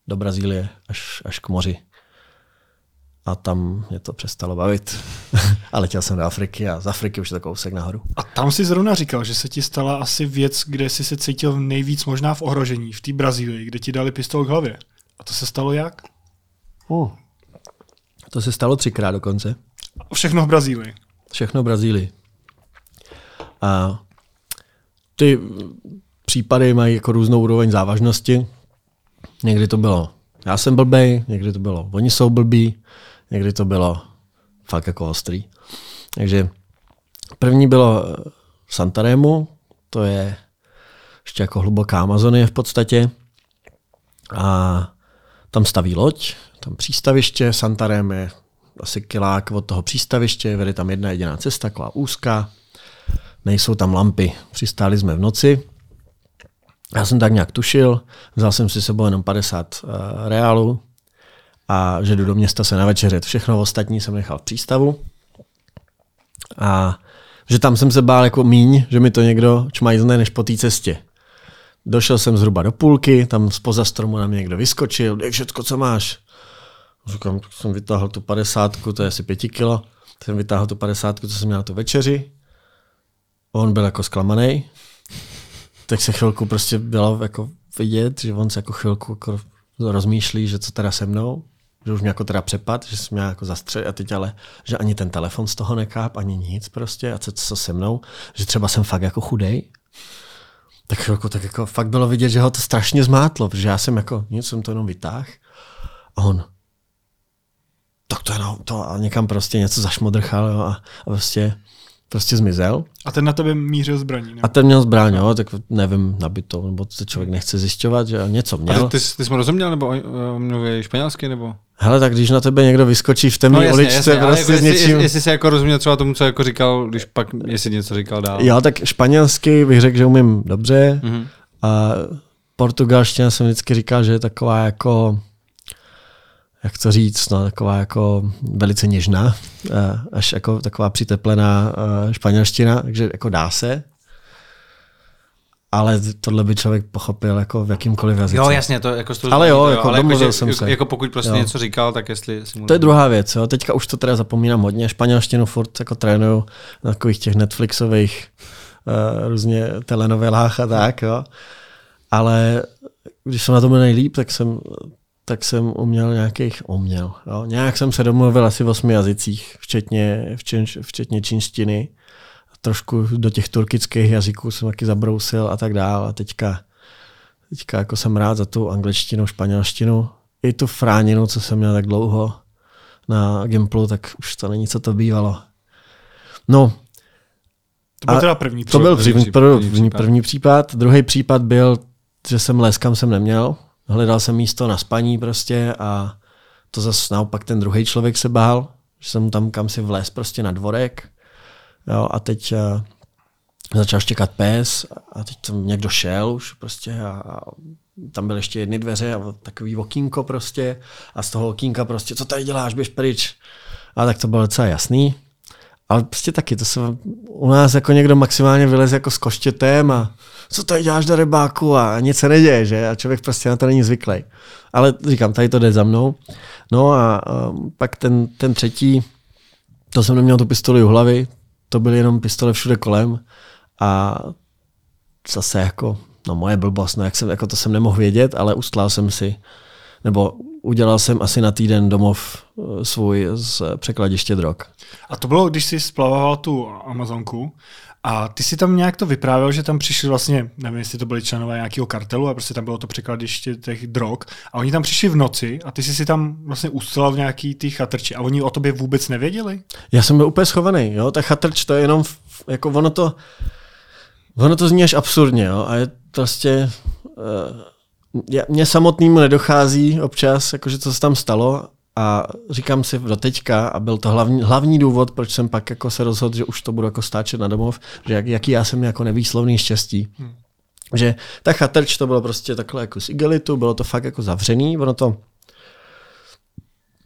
do Brazílie až, až k moři. A tam mě to přestalo bavit. a letěl jsem do Afriky a z Afriky už je to kousek nahoru. A tam si zrovna říkal, že se ti stala asi věc, kde jsi se cítil nejvíc možná v ohrožení, v té Brazílii, kde ti dali pistol k hlavě. A to se stalo jak? Uh. To se stalo třikrát dokonce. Všechno v Brazílii. Všechno v Brazílii. A ty případy mají jako různou úroveň závažnosti. Někdy to bylo, já jsem blbej, někdy to bylo, oni jsou blbí, někdy to bylo fakt jako ostrý. Takže první bylo v Santaremu, to je ještě jako hluboká Amazonie v podstatě. A tam staví loď, tam přístaviště, Santarem je asi kilák od toho přístaviště, vede tam jedna jediná cesta, taková úzká, nejsou tam lampy. Přistáli jsme v noci, já jsem tak nějak tušil, vzal jsem si sebou jenom 50 uh, eh, reálů a že jdu do města se navečeřet. Všechno ostatní jsem nechal v přístavu. A že tam jsem se bál jako míň, že mi to někdo čmajzne než po té cestě. Došel jsem zhruba do půlky, tam spoza stromu na mě někdo vyskočil, dej všetko, co máš. Říkám, jsem vytáhl tu padesátku, to je asi pěti kilo. Jsem vytáhl tu padesátku, co jsem měl na tu večeři. On byl jako zklamaný. Tak se chvilku prostě bylo jako vidět, že on se jako chvilku jako rozmýšlí, že co teda se mnou, že už mě jako teda přepad, že jsem mě jako zastřel a teď ale, že ani ten telefon z toho nekáp, ani nic prostě a co, co se mnou, že třeba jsem fakt jako chudej. Tak chvilku tak jako fakt bylo vidět, že ho to strašně zmátlo, protože já jsem jako, nic jsem to jenom vytáhl a on, tak to je no, to a někam prostě něco zašmodrchal jo, a, a prostě, prostě zmizel. A ten na tebe mířil zbraní, ne? A ten měl zbraň, jo, tak nevím, nabito, nebo to člověk nechce zjišťovat, že něco měl. A ty, ty, ty jsi mu rozuměl, nebo on mluví španělsky, nebo? Hele, tak když na tebe někdo vyskočí v temné no, uličce, jasně, prostě jako s něčím... Jestli, jestli se jako rozuměl třeba tomu, co jako říkal, když pak, jestli něco říkal dál. Jo, tak španělsky bych řekl, že umím dobře. Mm-hmm. A portugalština jsem vždycky říkal, že je taková jako jak to říct, no, taková jako velice něžná, eh, až jako taková přiteplená eh, španělština, takže jako dá se. Ale tohle by člověk pochopil jako v jakýmkoliv jazyce. Jo, jasně, to jako to Ale jo, jo jako ale domluvil jako, jsem se. Jako pokud prostě jo. něco říkal, tak jestli... Si to je druhá věc, jo. Teďka už to teda zapomínám hodně. Španělštinu furt jako trénuju na takových těch Netflixových uh, různě telenovelách a tak, jo. Ale když jsem na tom nejlíp, tak jsem tak jsem uměl nějakých, uměl, jo. nějak jsem se domluvil asi v osmi jazycích, včetně, včetně, včetně čínštiny. Trošku do těch turkických jazyků jsem taky zabrousil a tak dále. A teďka, teďka jako jsem rád za tu angličtinu, španělštinu, i tu fráninu, co jsem měl tak dlouho na Gimplu, tak už to není, co to bývalo. No, To byl teda první To byl První první, případ, první, první první, případ. první případ. Druhý případ byl, že jsem les, kam jsem neměl. Hledal jsem místo na spaní prostě a to zase naopak ten druhý člověk se bál, že jsem tam kam si vlez prostě na dvorek. Jo, a teď uh, začal štěkat pes a teď tam někdo šel už prostě a, a tam byly ještě jedny dveře a takový okýnko prostě a z toho okýnka prostě, co tady děláš, běž pryč. A tak to bylo docela jasný. Ale prostě taky, to se u nás jako někdo maximálně vyleze jako s koštětem a co tady děláš do rybáku a nic se neděje, že? A člověk prostě na to není zvyklý. Ale říkám, tady to jde za mnou. No a, a pak ten, ten třetí, to jsem neměl tu pistoli u hlavy, to byly jenom pistole všude kolem a zase jako, no moje blbost, no jak jsem, jako to jsem nemohl vědět, ale ustlal jsem si, nebo udělal jsem asi na týden domov eh, svůj z překladiště drog. A to bylo, když jsi splavoval tu Amazonku. A ty si tam nějak to vyprávěl, že tam přišli vlastně, nevím, jestli to byli členové nějakého kartelu, a prostě tam bylo to překladiště těch drog. A oni tam přišli v noci a ty jsi si tam vlastně ustalal v nějaký ty chatrči. A oni o tobě vůbec nevěděli? Já jsem byl úplně schovaný, jo, ta chatrč to je jenom, jako ono to, ono to zní až absurdně, jo, a je prostě, uh, mně samotnému nedochází občas, jakože co se tam stalo a říkám si do teďka a byl to hlavní, hlavní důvod, proč jsem pak jako se rozhodl, že už to budu jako stáčet na domov, že jak, jaký já jsem jako nevýslovný štěstí. Hmm. Že ta chatrč to bylo prostě takhle jako z igelitu, bylo to fakt jako zavřený, ono to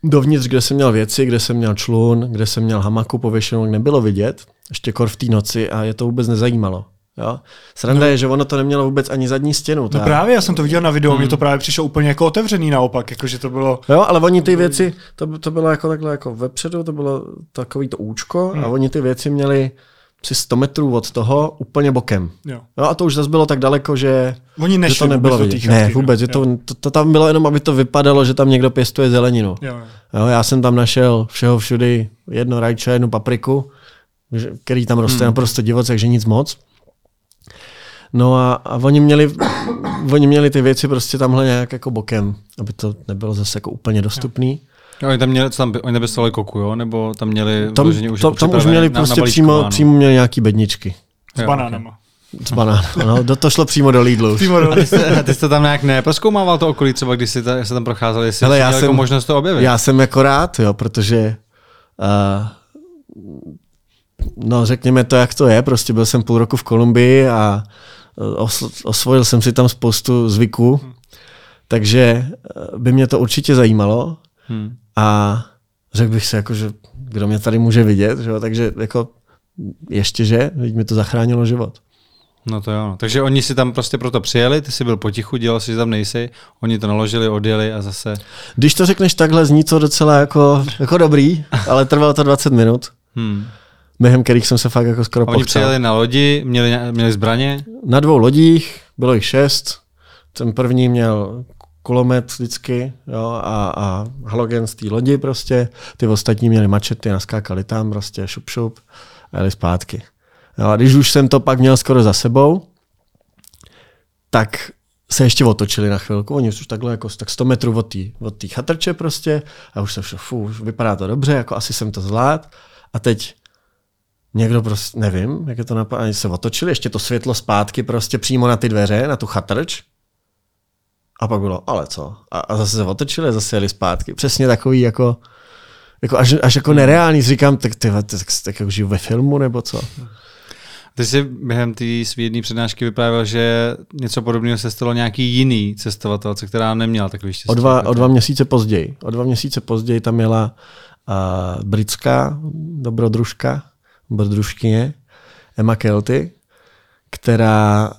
dovnitř, kde jsem měl věci, kde jsem měl člun, kde jsem měl hamaku pověšenou, nebylo vidět, ještě kor v té noci a je to vůbec nezajímalo. Jo? Sranda no. je, že ono to nemělo vůbec ani zadní stěnu. No ta- právě, já jsem to viděl na videu, hmm. to právě přišlo úplně jako otevřený naopak, jakože to bylo... Jo, ale oni ty věci, to, to bylo jako takhle jako vepředu, to bylo takový to účko hmm. a oni ty věci měli asi 100 metrů od toho úplně bokem. Jo. Jo, a to už zase bylo tak daleko, že, Oni že to nebylo vůbec vidět. Ne, vůbec, že jo. to, to, to, tam bylo jenom, aby to vypadalo, že tam někdo pěstuje zeleninu. Jo, jo. Já jsem tam našel všeho všudy jedno rajče, jednu papriku, že- který tam roste hmm. naprosto divoce, takže nic moc. No a, a oni, měli, oni měli ty věci prostě tamhle nějak jako bokem, aby to nebylo zase jako úplně dostupný. Jo, Oni tam měli, co tam, oni nepěstovali koku, jo? Nebo tam měli Tam, už to, tam už měli na- prostě přímo, nabalíčkováno. přímo měli nějaký bedničky S Jo, banánama. z banánu. No, do to šlo přímo do Lidlu. Přímo do... A ty jste, a ty jste tam nějak neproskoumával to okolí, třeba když jsi ta, se tam procházeli, jestli Hele, jsi já jako jsem- možnost to objevit. Já jsem jako rád, jo, protože uh, no řekněme to, jak to je, prostě byl jsem půl roku v Kolumbii a osvojil jsem si tam spoustu zvyků, takže eh, by mě to určitě zajímalo Hmm. a řekl bych si jako, že kdo mě tady může vidět, že takže jako ještě že, teď mi to zachránilo život. No to jo. no. Takže oni si tam prostě proto přijeli, ty jsi byl potichu, dělal si, že tam nejsi, oni to naložili, odjeli a zase... Když to řekneš takhle, zní to docela jako, jako dobrý, ale trvalo to 20 minut, Hmm. Během kterých jsem se fakt jako skoro oni pochcel. přijeli na lodi, měli, měli zbraně, Na dvou lodích, bylo jich šest. Ten první měl kulomet vždycky jo, a, a halogen z té lodi prostě. Ty ostatní měli mačety, naskákali tam prostě šup šup a jeli zpátky. Jo, a když už jsem to pak měl skoro za sebou, tak se ještě otočili na chvilku. Oni už takhle jako tak 100 metrů od té od tý chatrče prostě a už jsem šel, fů, už vypadá to dobře, jako asi jsem to zvlád. A teď někdo prostě, nevím, jak je to napadlo, se otočili, ještě to světlo zpátky prostě přímo na ty dveře, na tu chatrč. A pak bylo, ale co? A, a zase se otočili zase jeli zpátky. Přesně takový jako, jako až, až jako nereálný. Říkám, tak, ty, tak, tak, tak jako žiju ve filmu nebo co? Ty jsi během té své jedné přednášky vyprávěl, že něco podobného se stalo nějaký jiný cestovatelce, která neměla takový štěstí. O dva, o dva měsíce později. O dva měsíce později tam jela uh, britská dobrodružka, dobrodružkyně Emma Kelty, která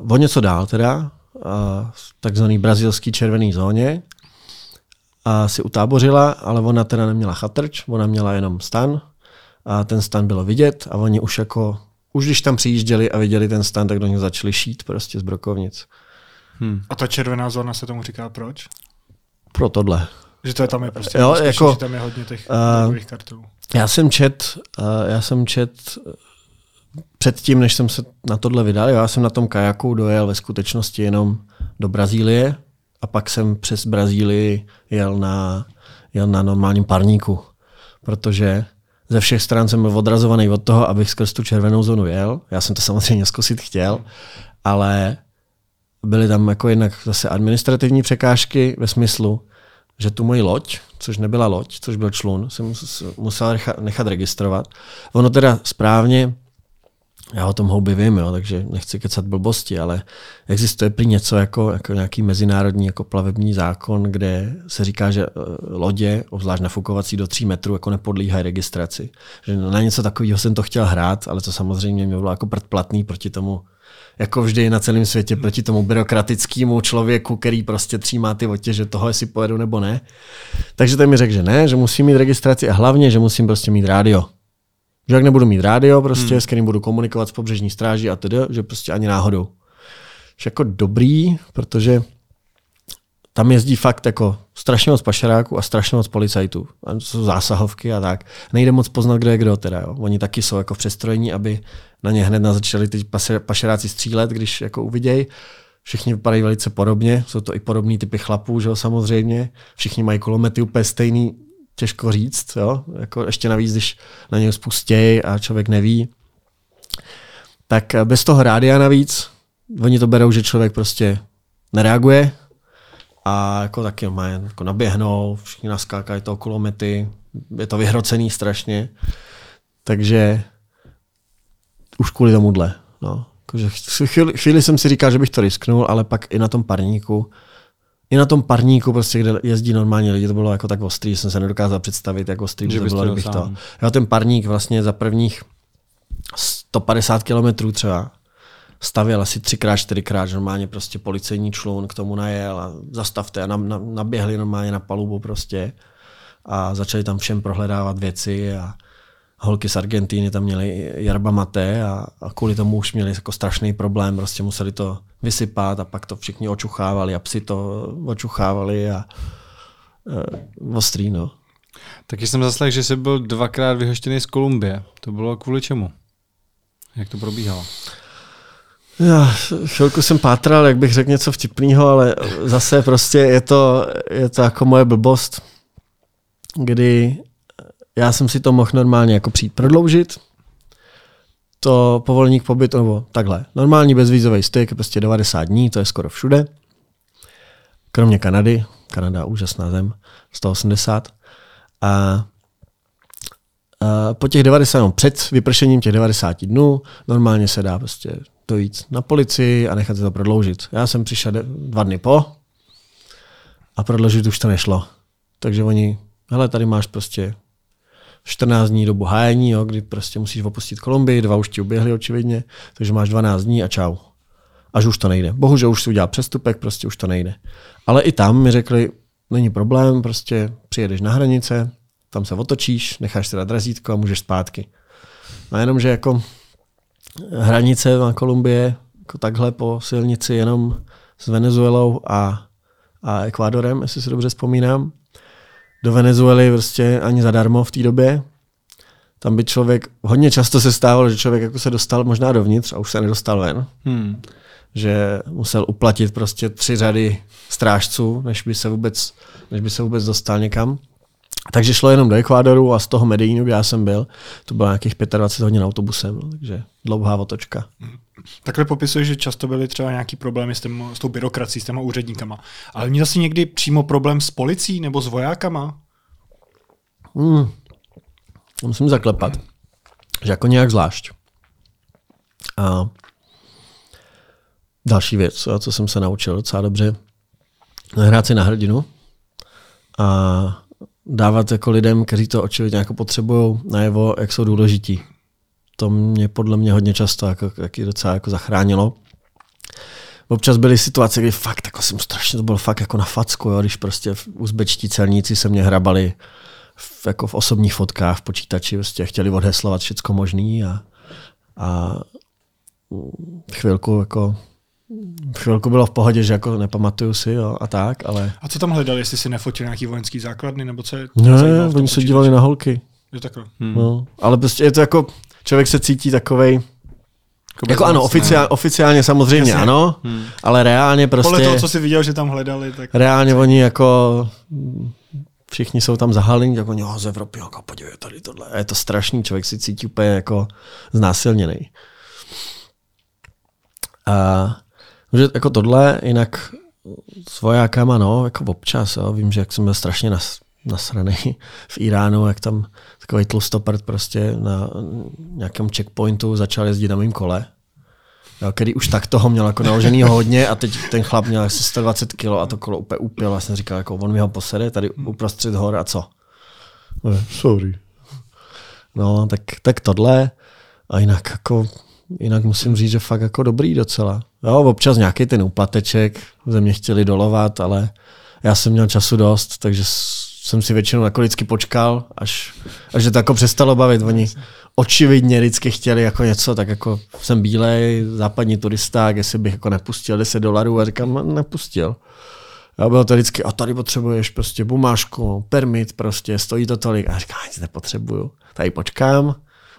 uh, o něco dál teda, uh, v takzvaný brazilský červený zóně, a si utábořila, ale ona teda neměla chatrč, ona měla jenom stan a ten stan bylo vidět a oni už jako, už když tam přijížděli a viděli ten stan, tak do něj začali šít prostě z brokovnic. Hmm. A ta červená zóna se tomu říká proč? Pro tohle. Že to je tam je prostě Jo, jako, že tam je hodně těch eh, drogových kartelů. Já jsem čet, uh, já jsem čet uh, předtím, než jsem se na tohle vydal, já jsem na tom kajaku dojel ve skutečnosti jenom do Brazílie a pak jsem přes Brazílii jel na, jel na normálním parníku, protože ze všech stran jsem byl odrazovaný od toho, abych skrz tu červenou zónu jel. Já jsem to samozřejmě zkusit chtěl, ale byly tam jako jednak zase administrativní překážky ve smyslu, že tu moji loď, což nebyla loď, což byl člun, jsem musel nechat registrovat. Ono teda správně já o tom houby vím, jo, takže nechci kecat blbosti, ale existuje prý něco jako, jako nějaký mezinárodní jako plavební zákon, kde se říká, že eh, lodě, obzvlášť nafukovací do 3 metrů, jako nepodlíhají registraci. Že na něco takového jsem to chtěl hrát, ale to samozřejmě mě bylo jako predplatný proti tomu, jako vždy na celém světě, proti tomu byrokratickému člověku, který prostě třímá ty otě, že tohle si pojedu nebo ne. Takže ten mi řekl, že ne, že musím mít registraci a hlavně, že musím prostě mít rádio. Že jak nebudu mít rádio, prostě, hmm. s kterým budu komunikovat s pobřežní stráží a tedy, že prostě ani náhodou. Že jako dobrý, protože tam jezdí fakt jako strašně moc pašeráků a strašně moc policajtů. To jsou zásahovky a tak. Nejde moc poznat, kdo je kdo teda. Jo. Oni taky jsou jako v přestrojení, aby na ně hned začali ty pašeráci střílet, když jako uvidějí. Všichni vypadají velice podobně, jsou to i podobný typy chlapů, že jo, samozřejmě. Všichni mají kulomety úplně stejný, těžko říct, jo? Jako ještě navíc, když na něj spustějí a člověk neví. Tak bez toho rádia navíc, oni to berou, že člověk prostě nereaguje a jako taky má jako naběhnou, všichni naskákají to kulomety, je to vyhrocený strašně, takže už kvůli tomuhle. No. Jakože chvíli, chvíli jsem si říkal, že bych to risknul, ale pak i na tom parníku i na tom parníku, prostě, kde jezdí normálně lidi, to bylo jako tak ostrý, jsem se nedokázal představit, jak ostrý že by to bylo, kdybych to. Jo, ten parník vlastně za prvních 150 kilometrů třeba stavěl asi třikrát, čtyřikrát, normálně prostě policejní člun k tomu najel a zastavte a na, na, naběhli normálně na palubu prostě a začali tam všem prohledávat věci a holky z Argentíny tam měly jarba mate a, a kvůli tomu už měli jako strašný problém, prostě museli to vysypat a pak to všichni očuchávali a psi to očuchávali a e, ostrý, no. Taky jsem zaslech, že jsi byl dvakrát vyhoštěný z Kolumbie. To bylo kvůli čemu? Jak to probíhalo? Já chvilku jsem pátral, jak bych řekl něco vtipného, ale zase prostě je to, je to jako moje blbost, kdy já jsem si to mohl normálně jako přijít prodloužit, to povolení k pobytu, nebo takhle, normální bezvízový styk, prostě 90 dní, to je skoro všude, kromě Kanady, Kanada úžasná zem, 180. A, a po těch 90, no, před vypršením těch 90 dnů normálně se dá prostě dojít na policii a nechat se to prodloužit. Já jsem přišel dva dny po a prodloužit už to nešlo. Takže oni, hele, tady máš prostě 14 dní dobu hájení, jo, kdy prostě musíš opustit Kolumbii, dva už ti uběhly očividně, takže máš 12 dní a čau. Až už to nejde. Bohužel už si udělal přestupek, prostě už to nejde. Ale i tam mi řekli, není problém, prostě přijedeš na hranice, tam se otočíš, necháš dát razítko a můžeš zpátky. No jenom, že jako hranice na Kolumbie, jako takhle po silnici jenom s Venezuelou a, a Ekvádorem, jestli si dobře vzpomínám, do Venezuely prostě ani zadarmo v té době. Tam by člověk, hodně často se stávalo, že člověk jako se dostal možná dovnitř a už se nedostal ven. Hmm. Že musel uplatit prostě tři řady strážců, než by se vůbec, než by se vůbec dostal někam. Takže šlo jenom do Ekvádoru a z toho Medellínu, kde já jsem byl, to bylo nějakých 25 hodin autobusem, no, takže dlouhá otočka. Takhle popisuješ, že často byly třeba nějaký problémy s, tím, s tou byrokracií, s těma úředníkama. Ale měl jsi někdy přímo problém s policií nebo s vojákama? Hmm. Musím zaklepat, že jako nějak zvlášť. A další věc, co jsem se naučil docela dobře, hrát si na hrdinu a dávat jako lidem, kteří to očividně jako potřebují najevo, jak jsou důležití. To mě podle mě hodně často jako, jaký docela jako zachránilo. Občas byly situace, kdy fakt jako jsem strašně, to bylo fakt jako na facku, jo, když prostě uzbečtí celníci se mě hrabali v, jako v osobních fotkách v počítači, prostě chtěli odheslovat všecko možný a, a chvilku jako chvilku bylo v pohodě, že jako nepamatuju si jo, a tak, ale... A co tam hledali, jestli si nefotili nějaký vojenský základny, nebo co je? Ne, oni se dívali na holky. Je takhle. Hmm. No, ale prostě je to jako, člověk se cítí takovej, jako, jako ano, oficiál, oficiálně samozřejmě Jasně. ano, hmm. ale reálně prostě... Podle toho, co si viděl, že tam hledali, tak... Reálně oni jako všichni jsou tam zahalení, jako jo, z Evropy, jako podívej tady tohle. A je to strašný, člověk si cítí úplně jako znásilněný. A že jako tohle, jinak s vojákama, no, jako občas, jo, vím, že jak jsem byl strašně nas, nasraný v Iránu, jak tam takový tlustoprt prostě na nějakém checkpointu začal jezdit na mým kole. Jo, který už tak toho měl jako naložený hodně a teď ten chlap měl asi 120 kg a to kolo úplně upěl a jsem říkal, jako on mi ho posede tady uprostřed hor a co? No, sorry. No, tak, tak tohle a jinak jako jinak musím říct, že fakt jako dobrý docela. Jo, občas nějaký ten uplateček ze mě chtěli dolovat, ale já jsem měl času dost, takže jsem si většinou jako vždycky počkal, až, až to jako přestalo bavit. Oni očividně vždycky chtěli jako něco, tak jako jsem bílej, západní turista, jestli bych jako nepustil 10 dolarů a říkám, no, nepustil. A bylo to vždycky, a tady potřebuješ prostě bumášku, permit prostě, stojí to tolik. A já říkám, nic nepotřebuju. Tady počkám,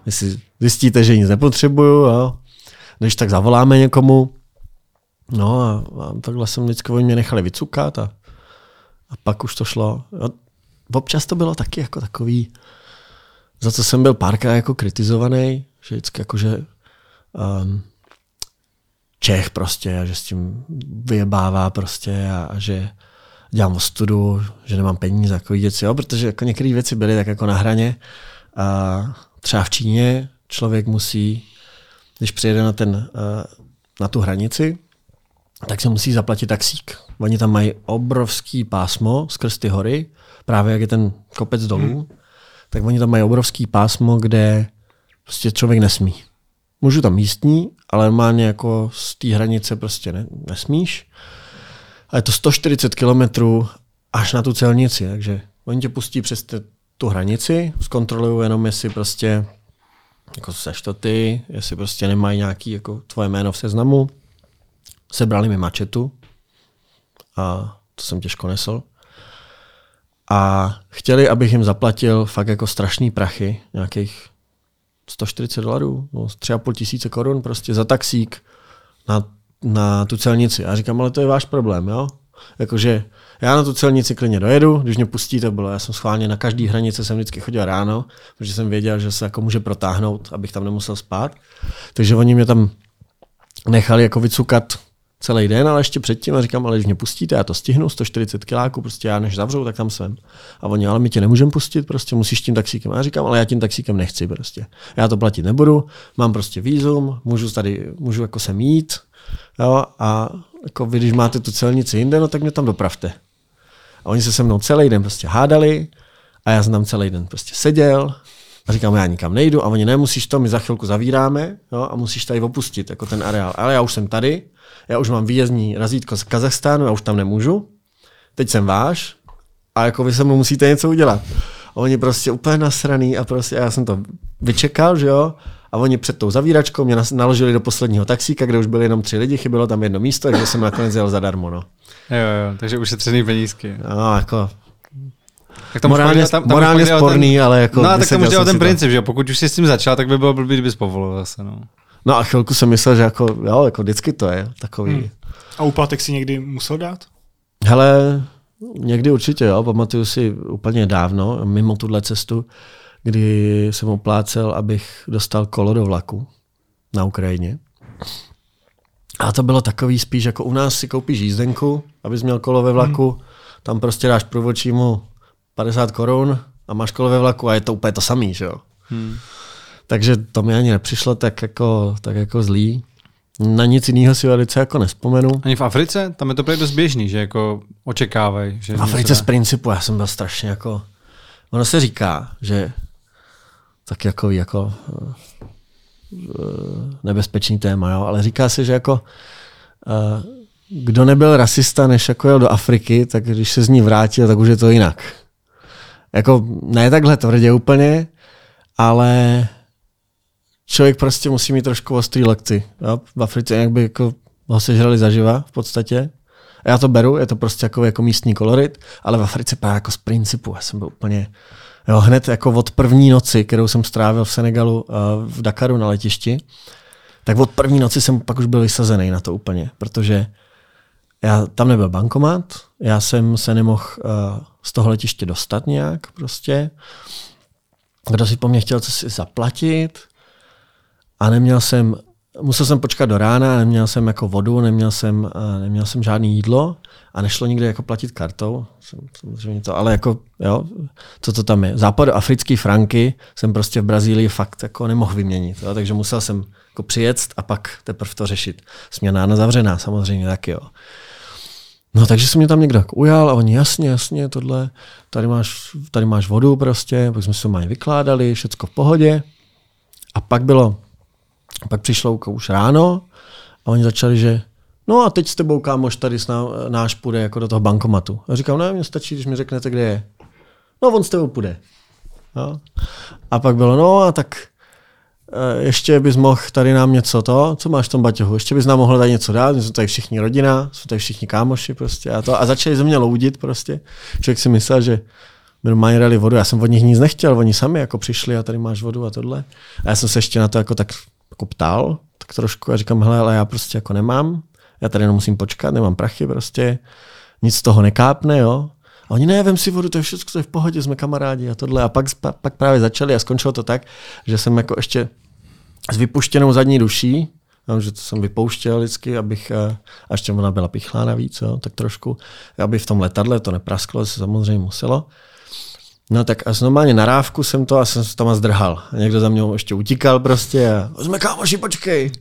jestli zjistíte, že nic nepotřebuju, jo. Když tak zavoláme někomu, no a, a takhle jsem vždycky oni mě nechali vycukat a, a pak už to šlo. Jo. Občas to bylo taky jako takový, za co jsem byl párkrát jako kritizovaný, že vždycky jako, že um, Čech prostě a že s tím vyjebává prostě a, a že dělám ostudu, že nemám peníze, jako věci, jo, protože jako některé věci byly tak jako na hraně a třeba v Číně člověk musí, když přijede na, ten, eh, na tu hranici, tak se musí zaplatit taxík. Oni tam mají obrovský pásmo skrz ty hory, právě jak je ten kopec dolů, hmm. tak oni tam mají obrovský pásmo, kde prostě člověk nesmí. Můžu tam místní, ale normálně jako z té hranice prostě ne, nesmíš. A je to 140 kilometrů až na tu celnici, takže oni tě pustí přes te, tu hranici, zkontrolují jenom, jestli prostě jako seš to ty, jestli prostě nemají nějaký jako tvoje jméno v seznamu. Sebrali mi mačetu a to jsem těžko nesl. A chtěli, abych jim zaplatil fakt jako strašný prachy, nějakých 140 dolarů, no, 3,5 tisíce korun prostě za taxík na, na tu celnici. A říkám, ale to je váš problém, jo? Jakože já na tu celnici klidně dojedu, když mě pustíte, bylo, já jsem schválně na každý hranice jsem vždycky chodil ráno, protože jsem věděl, že se jako může protáhnout, abych tam nemusel spát. Takže oni mě tam nechali jako vycukat celý den, ale ještě předtím a říkám, ale když mě pustíte, já to stihnu, 140 kiláků, prostě já než zavřou, tak tam jsem. A oni, ale my tě nemůžeme pustit, prostě musíš tím taxíkem. A já říkám, ale já tím taxíkem nechci prostě. Já to platit nebudu, mám prostě výzum, můžu tady, můžu jako se mít, jo, a jako vy, když máte tu celnici jinde, no tak mě tam dopravte. A oni se se mnou celý den prostě hádali a já jsem tam celý den prostě seděl a říkám, já nikam nejdu a oni nemusíš to, my za chvilku zavíráme jo, a musíš tady opustit jako ten areál. Ale já už jsem tady, já už mám výjezdní razítko z Kazachstánu, já už tam nemůžu, teď jsem váš a jako vy se mnou musíte něco udělat. A oni prostě úplně nasraný a prostě já jsem to vyčekal, že jo, a oni před tou zavíračkou mě naložili do posledního taxíka, kde už byli jenom tři lidi, chybělo tam jedno místo, takže jsem nakonec jel zadarmo. No. Jo, jo, takže ušetřený penízky. No, jako tak to morálně, tam, tam morálně sporný, ten, ale jako... No, tak to může ten princip, že pokud už jsi s tím začal, tak by bylo blbý, kdybys povolil zase, no. No a chvilku jsem myslel, že jako, jo, jako vždycky to je takový. Hmm. A úplatek si někdy musel dát? Hele, někdy určitě, jo, pamatuju si úplně dávno, mimo tuhle cestu, kdy jsem oplácel, abych dostal kolo do vlaku na Ukrajině. A to bylo takový spíš, jako u nás si koupíš jízdenku, abys měl kolo ve vlaku, hmm. tam prostě dáš průvodčímu 50 korun a máš kolo ve vlaku a je to úplně to samý, že jo. Hmm. Takže to mi ani nepřišlo tak jako, tak jako zlý. Na nic jiného si velice jako nespomenu. Ani v Africe? Tam je to dost běžný, že jako očekávají. Že v Africe z principu já jsem byl strašně jako... Ono se říká, že tak jako, jako nebezpečný téma, jo? ale říká se, že jako uh, kdo nebyl rasista, než jako jel do Afriky, tak když se z ní vrátil, tak už je to jinak. Jako ne takhle tvrdě úplně, ale člověk prostě musí mít trošku ostrý lekci. Jo? V Africe jak by jako ho sežrali zaživa v podstatě. Já to beru, je to prostě jako, jako místní kolorit, ale v Africe právě jako z principu. Já jsem byl úplně, jo, hned jako od první noci, kterou jsem strávil v Senegalu, uh, v Dakaru na letišti, tak od první noci jsem pak už byl vysazený na to úplně, protože já, tam nebyl bankomat, já jsem se nemohl uh, z toho letiště dostat nějak prostě. Kdo si po mně chtěl co si zaplatit a neměl jsem, musel jsem počkat do rána, neměl jsem jako vodu, neměl jsem, uh, neměl jsem žádný jídlo a nešlo nikde jako platit kartou, samozřejmě to, ale jako, jo, co to tam je. Západoafrický franky jsem prostě v Brazílii fakt jako nemohl vyměnit, jo, takže musel jsem jako přijet a pak teprve to řešit. Směna zavřená samozřejmě taky, jo. No takže se mě tam někdo jako ujal a oni jasně, jasně, tohle, tady máš, tady máš vodu prostě, pak jsme se to mají vykládali, všecko v pohodě. A pak bylo, pak přišlo už ráno a oni začali, že no a teď s tebou kámoš tady s náš půjde jako do toho bankomatu. A říkám, ne, mně stačí, když mi řeknete, kde je. No on s tebou půjde. No. A pak bylo, no a tak Eh, ještě bys mohl tady nám něco to, co máš v tom baťohu, ještě bys nám mohl tady něco dát, my jsme tady všichni rodina, jsou tady všichni kámoši prostě a to. A začali ze mě loudit prostě. Člověk si myslel, že mi mají rali vodu, já jsem od nich nic nechtěl, oni sami jako přišli a tady máš vodu a tohle. A já jsem se ještě na to jako tak jako ptal, tak trošku a říkám, hele, ale já prostě jako nemám, já tady jenom musím počkat, nemám prachy prostě, nic z toho nekápne, jo. A oni ne, vem si vodu, to je všechno, to je v pohodě, jsme kamarádi a tohle. A pak, pak právě začali a skončilo to tak, že jsem jako ještě s vypuštěnou zadní duší, že to jsem vypouštěl vždycky, abych, eh, a ještě ona byla pichlá navíc, jo, tak trošku, aby v tom letadle to neprasklo, se samozřejmě muselo. No tak a normálně na rávku jsem to a jsem se tam zdrhal. A někdo za mnou ještě utíkal prostě a jsme kámoši, počkej.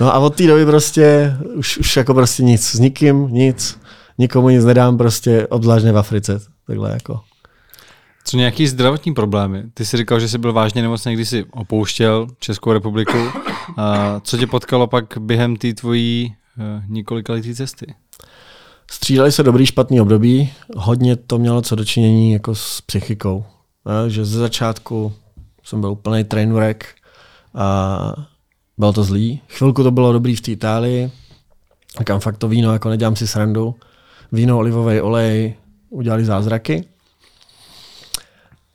No a od té doby prostě už, už jako prostě nic, s nikým nic nikomu nic nedám, prostě obzvláště v Africe. Takhle jako. Co nějaký zdravotní problémy? Ty jsi říkal, že jsi byl vážně nemocný, když jsi opouštěl Českou republiku. A co tě potkalo pak během té tvojí uh, několikaletý cesty? Střídali se dobrý, špatný období. Hodně to mělo co dočinění jako s psychikou. A, že ze začátku jsem byl úplný trainwreck a bylo to zlý. Chvilku to bylo dobrý v té Itálii, kam fakt to víno, jako nedělám si srandu víno, olivový olej, udělali zázraky.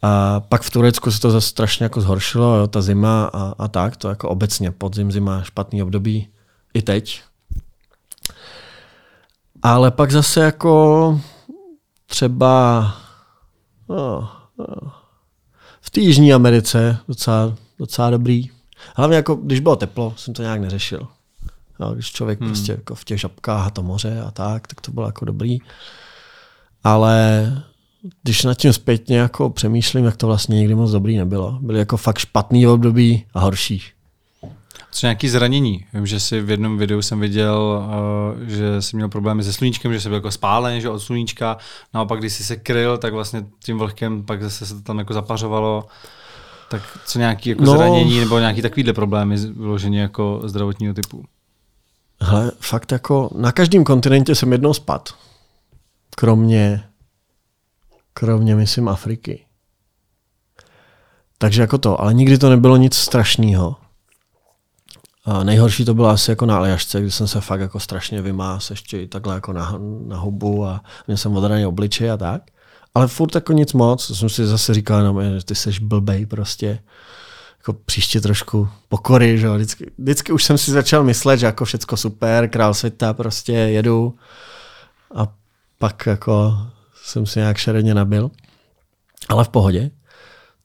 A pak v Turecku se to zase strašně jako zhoršilo, jo, ta zima a, a tak, to jako obecně podzim, zima, špatný období, i teď. Ale pak zase jako třeba no, no, v té Jižní Americe docela, docela dobrý. Hlavně jako, když bylo teplo, jsem to nějak neřešil. Jo, když člověk hmm. prostě jako v těch žabkách a to moře a tak, tak to bylo jako dobrý. Ale když nad tím zpětně jako přemýšlím, jak to vlastně nikdy moc dobrý nebylo. Byly jako fakt špatný období a horší. Co nějaký zranění? Vím, že si v jednom videu jsem viděl, uh, že jsi měl problémy se sluníčkem, že jsi byl jako spálen že od sluníčka. Naopak, když jsi se kryl, tak vlastně tím vlhkem pak zase se to tam jako zapařovalo. Tak co nějaký jako no, zranění nebo nějaký takovýhle problémy vyloženě jako zdravotního typu? Hele, fakt jako na každém kontinentě jsem jednou spad. Kromě, kromě myslím Afriky. Takže jako to, ale nikdy to nebylo nic strašného. A nejhorší to bylo asi jako na Aljašce, kdy jsem se fakt jako strašně vymás, ještě i takhle jako na, na hubu a měl jsem odraný obličej a tak. Ale furt jako nic moc, jsem si zase říkal, no, že ty seš blbej prostě jako příště trošku pokory, že Vždycky, vždycky už jsem si začal myslet, že jako všecko super, král světa, prostě jedu a pak jako jsem si nějak šeredně nabil. Ale v pohodě.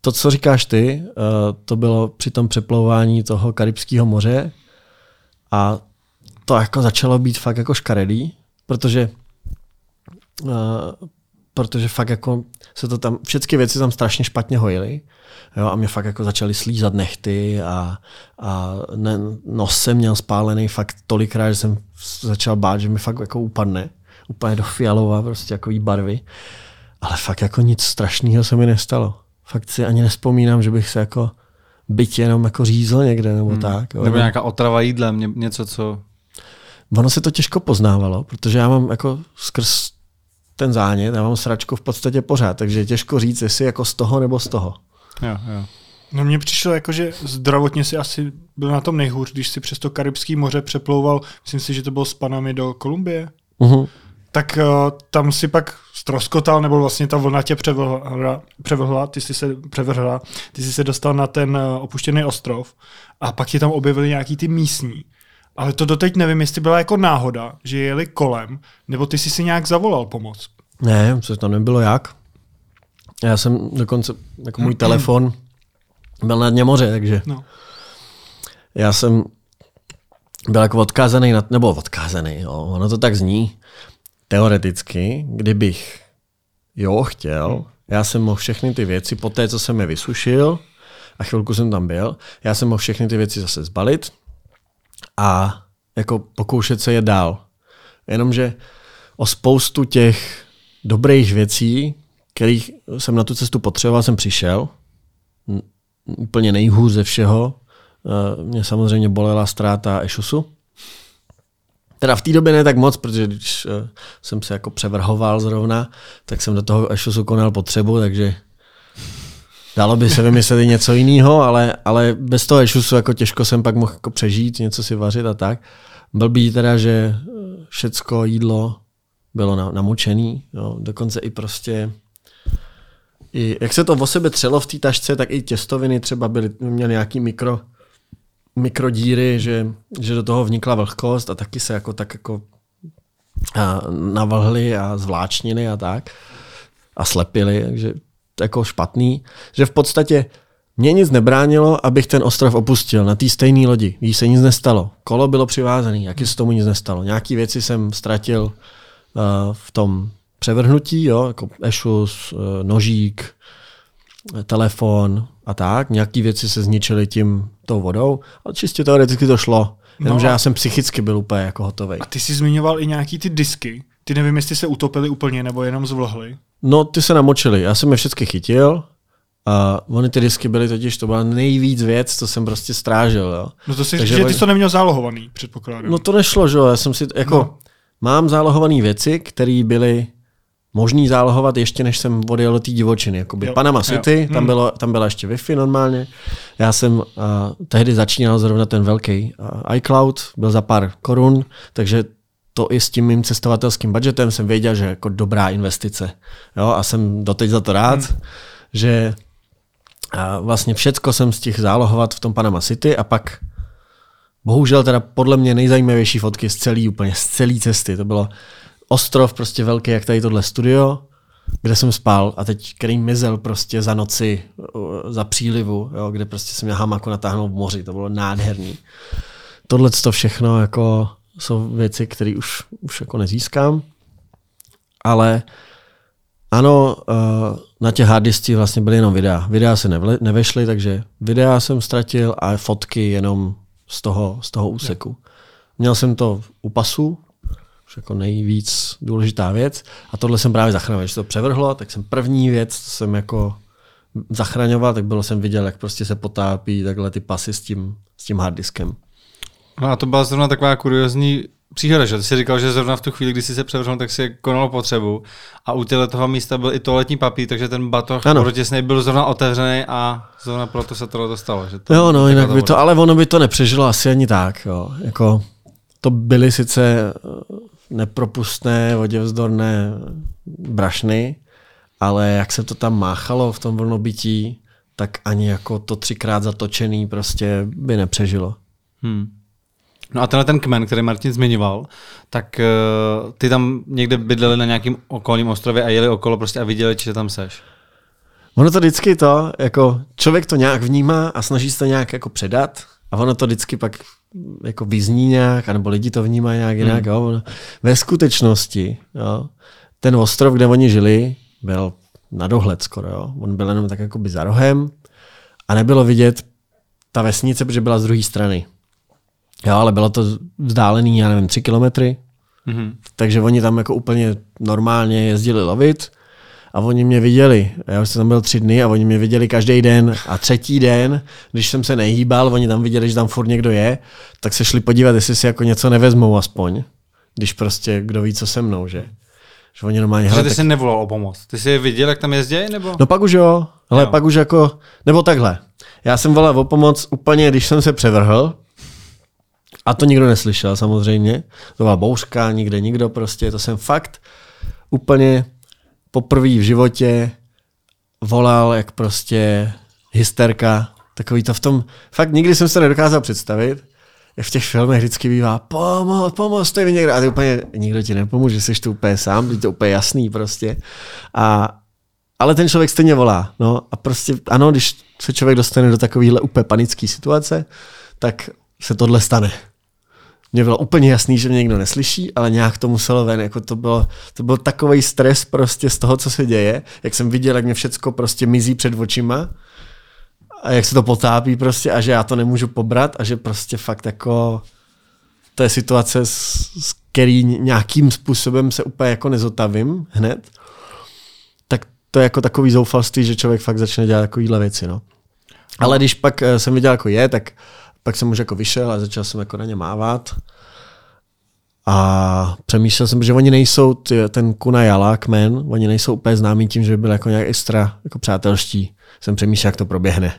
To, co říkáš ty, eh, to bylo při tom přeplouvání toho Karibského moře a to jako začalo být fakt jako škaredý, protože eh, protože fakt jako se to tam, všechny věci tam strašně špatně hojily. Jo, a mě fakt jako začaly slízat nechty a, a ne, nos jsem měl spálený fakt tolikrát, že jsem začal bát, že mi fakt jako upadne. Úplně do fialova, prostě jako barvy. Ale fakt jako nic strašného se mi nestalo. Fakt si ani nespomínám, že bych se jako byť jenom jako řízl někde nebo hmm. tak. Jo. Nebo nějaká otrava jídlem, něco, co... Ono se to těžko poznávalo, protože já mám jako skrz ten zánět, já mám sračku v podstatě pořád, takže je těžko říct, jestli jako z toho nebo z toho. Jo, jo. No mně přišlo jako, že zdravotně si asi byl na tom nejhůř, když si přes to Karibské moře přeplouval, myslím si, že to bylo s Panami do Kolumbie. Uh-huh. Tak uh, tam si pak stroskotal, nebo vlastně ta vlna tě převrhla, převrhla, ty jsi se převrhla, ty jsi se dostal na ten uh, opuštěný ostrov a pak ti tam objevili nějaký ty místní Ale to doteď nevím, jestli byla jako náhoda, že jeli kolem, nebo ty jsi si nějak zavolal pomoc. Ne, co to nebylo jak. Já jsem dokonce, jako můj telefon byl na dně moře, takže No. já jsem byl jako odkázaný, na, nebo odkázaný, jo, ono to tak zní. Teoreticky, kdybych jo chtěl, já jsem mohl všechny ty věci, po té, co jsem je vysušil, a chvilku jsem tam byl, já jsem mohl všechny ty věci zase zbalit a jako pokoušet se je dál. Jenomže o spoustu těch dobrých věcí, kterých jsem na tu cestu potřeboval, jsem přišel. Úplně nejhůř ze všeho. Eh, Mě samozřejmě bolela ztráta Ešusu. Teda v té době ne tak moc, protože když eh, jsem se jako převrhoval zrovna, tak jsem do toho Ešusu konal potřebu, takže dalo by se vymyslet i něco jiného, ale, ale bez toho Ešusu jako těžko jsem pak mohl jako přežít, něco si vařit a tak. Blbý teda, že eh, všecko jídlo bylo na, namočený, jo, dokonce i prostě i, jak se to o sebe třelo v té tašce, tak i těstoviny třeba byly, měly nějaký mikro, mikrodíry, že, že do toho vnikla vlhkost a taky se jako tak jako a navlhly a zvláčnily a tak a slepily, takže jako špatný, že v podstatě mě nic nebránilo, abych ten ostrov opustil na té stejné lodi. Ví se nic nestalo. Kolo bylo přivázané, jaký se tomu nic nestalo. Nějaký věci jsem ztratil uh, v tom převrhnutí, jo, jako ešus, uh, nožík, telefon a tak. Nějaký věci se zničily tím tou vodou, ale čistě teoreticky to šlo. Jenomže No. já jsem psychicky byl úplně jako hotový. A ty jsi zmiňoval i nějaký ty disky. Ty nevím, jestli se utopily úplně, nebo jenom zvlhly. No, ty se namočily. Já jsem je všechny chytil a oni ty disky byly totiž, to byla nejvíc věc, co jsem prostě strážil. Jo. No to si, Takže že ty jsi to neměl zálohovaný, předpokládám. No to nešlo, že jo. Já jsem si, jako, no. mám zálohované věci, které byly možný zálohovat ještě než jsem odjel do té divočiny. Jakoby Jo, Panama jo. City, tam, Hmm. bylo, tam byla ještě Wi-Fi normálně. Já jsem uh, tehdy začínal zrovna ten velký uh, iCloud, byl za pár korun, takže to i s tím mým cestovatelským budgetem jsem věděl, že jako dobrá investice. Jo, a jsem doteď za to rád, hmm. že a vlastně všecko jsem stihl zálohovat v tom Panama City a pak bohužel teda podle mě nejzajímavější fotky z celý, úplně z celé cesty. To bylo ostrov prostě velký, jak tady tohle studio, kde jsem spal a teď, který mizel prostě za noci, uh, za přílivu, jo, kde prostě jsem měl hamaku natáhnout v moři, to bylo nádherný. Tohle to všechno jako jsou věci, které už, už jako nezískám, ale ano, uh, na těch harddiskách vlastně byly jenom videa. Videa se nevle, nevešly, takže videa jsem ztratil a fotky jenom z toho, z toho úseku. Měl jsem to u pasu, už jako nejvíc důležitá věc. A tohle jsem právě zachránil. Když to převrhlo, tak jsem první věc, co jsem jako zachraňoval, tak bylo jsem viděl, jak prostě se potápí takhle ty pasy s tím, s tím harddiskem. No a to byla zrovna taková kuriozní příhoda, že ty jsi říkal, že zrovna v tu chvíli, kdy jsi se převrhnul, tak si konalo potřebu a u těle toho místa byl i toaletní papír, takže ten batoh protěsnej byl zrovna otevřený a zrovna proto se tohle dostalo. Že to, Jo, no, jinak by voda. to, ale ono by to nepřežilo asi ani tak. Jo. Jako, to byly sice nepropustné, voděvzdorné brašny, ale jak se to tam máchalo v tom vlnobytí, tak ani jako to třikrát zatočený prostě by nepřežilo. Hmm. No a tenhle ten kmen, který Martin zmiňoval, tak uh, ty tam někde bydleli na nějakým okolním ostrově a jeli okolo prostě a viděli, že tam seš. Ono to vždycky to, jako člověk to nějak vnímá a snaží se to nějak jako předat a ono to vždycky pak jako vyzní nějak, anebo lidi to vnímají nějak jinak. Hmm. Jo. Ve skutečnosti jo, ten ostrov, kde oni žili, byl na dohled skoro. Jo. On byl jenom tak jako by za rohem a nebylo vidět ta vesnice, protože byla z druhé strany. Jo, ale bylo to vzdálený, já nevím, tři kilometry, Mhm. takže oni tam jako úplně normálně jezdili lovit a oni mě viděli. Já už jsem tam byl tři dny a oni mě viděli každý den. A třetí den, když jsem se nehýbal, oni tam viděli, že tam furt někdo je, tak se šli podívat, jestli si jako něco nevezmou aspoň. Když prostě kdo ví, co se mnou, že? Že oni normálně, Takže ty tak... jsi nevolal o pomoc. Ty jsi je viděl, jak tam jezdí, nebo? No pak už jo, ale Jo. pak už jako, nebo takhle. Já jsem volal o pomoc úplně, když jsem se převrhl, a to nikdo neslyšel samozřejmě. To byla bouřka, nikde nikdo prostě. To jsem fakt úplně poprvé v životě volal jak prostě hysterka. Takový to v tom, fakt nikdy jsem se nedokázal představit, jak v těch filmech vždycky bývá, pomoz, pomozte mi někdo. A ty úplně, nikdo ti nepomůže, jsi to úplně sám, je to úplně jasný prostě. A, ale ten člověk stejně volá. No a prostě ano, když se člověk dostane do takovéhle úplně panické situace, tak se tohle stane. Mně bylo úplně jasný, že mě někdo neslyší, ale nějak to muselo ven. Jako to, bylo, to byl takový stres prostě z toho, co se děje. Jak jsem viděl, jak mě všecko prostě mizí před očima a jak se to potápí prostě a že já to nemůžu pobrat a že prostě fakt jako to je situace, s, s který nějakým způsobem se úplně jako nezotavím hned, tak to je jako takový zoufalství, že člověk fakt začne dělat takovýhle věci, no. Ale když pak eh, jsem viděl, jako je, tak pak jsem už jako vyšel a začal jsem jako na ně mávat. A přemýšlel jsem, že oni nejsou, ty, ten Kuna Jala, kmen, oni nejsou úplně známí tím, že by byli jako nějak extra jako přátelští. Jsem přemýšlel, jak to proběhne.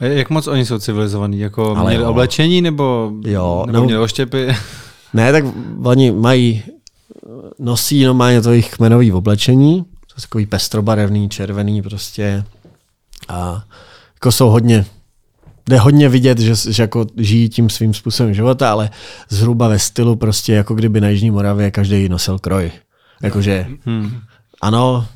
Jak moc oni jsou civilizovaní? Jako Ale měli jo. oblečení nebo, Jo, nebo no. měli oštěpy? Ne, tak oni mají, nosí normálně to jejich kmenový oblečení, to je takový pestrobarevný, červený prostě. A jako jsou hodně, jde hodně vidět, že, že jako žijí tím svým způsobem života, ale zhruba ve stylu prostě jako kdyby na Jižní Moravě každý nosil kroj. Jakože Hmm. ano,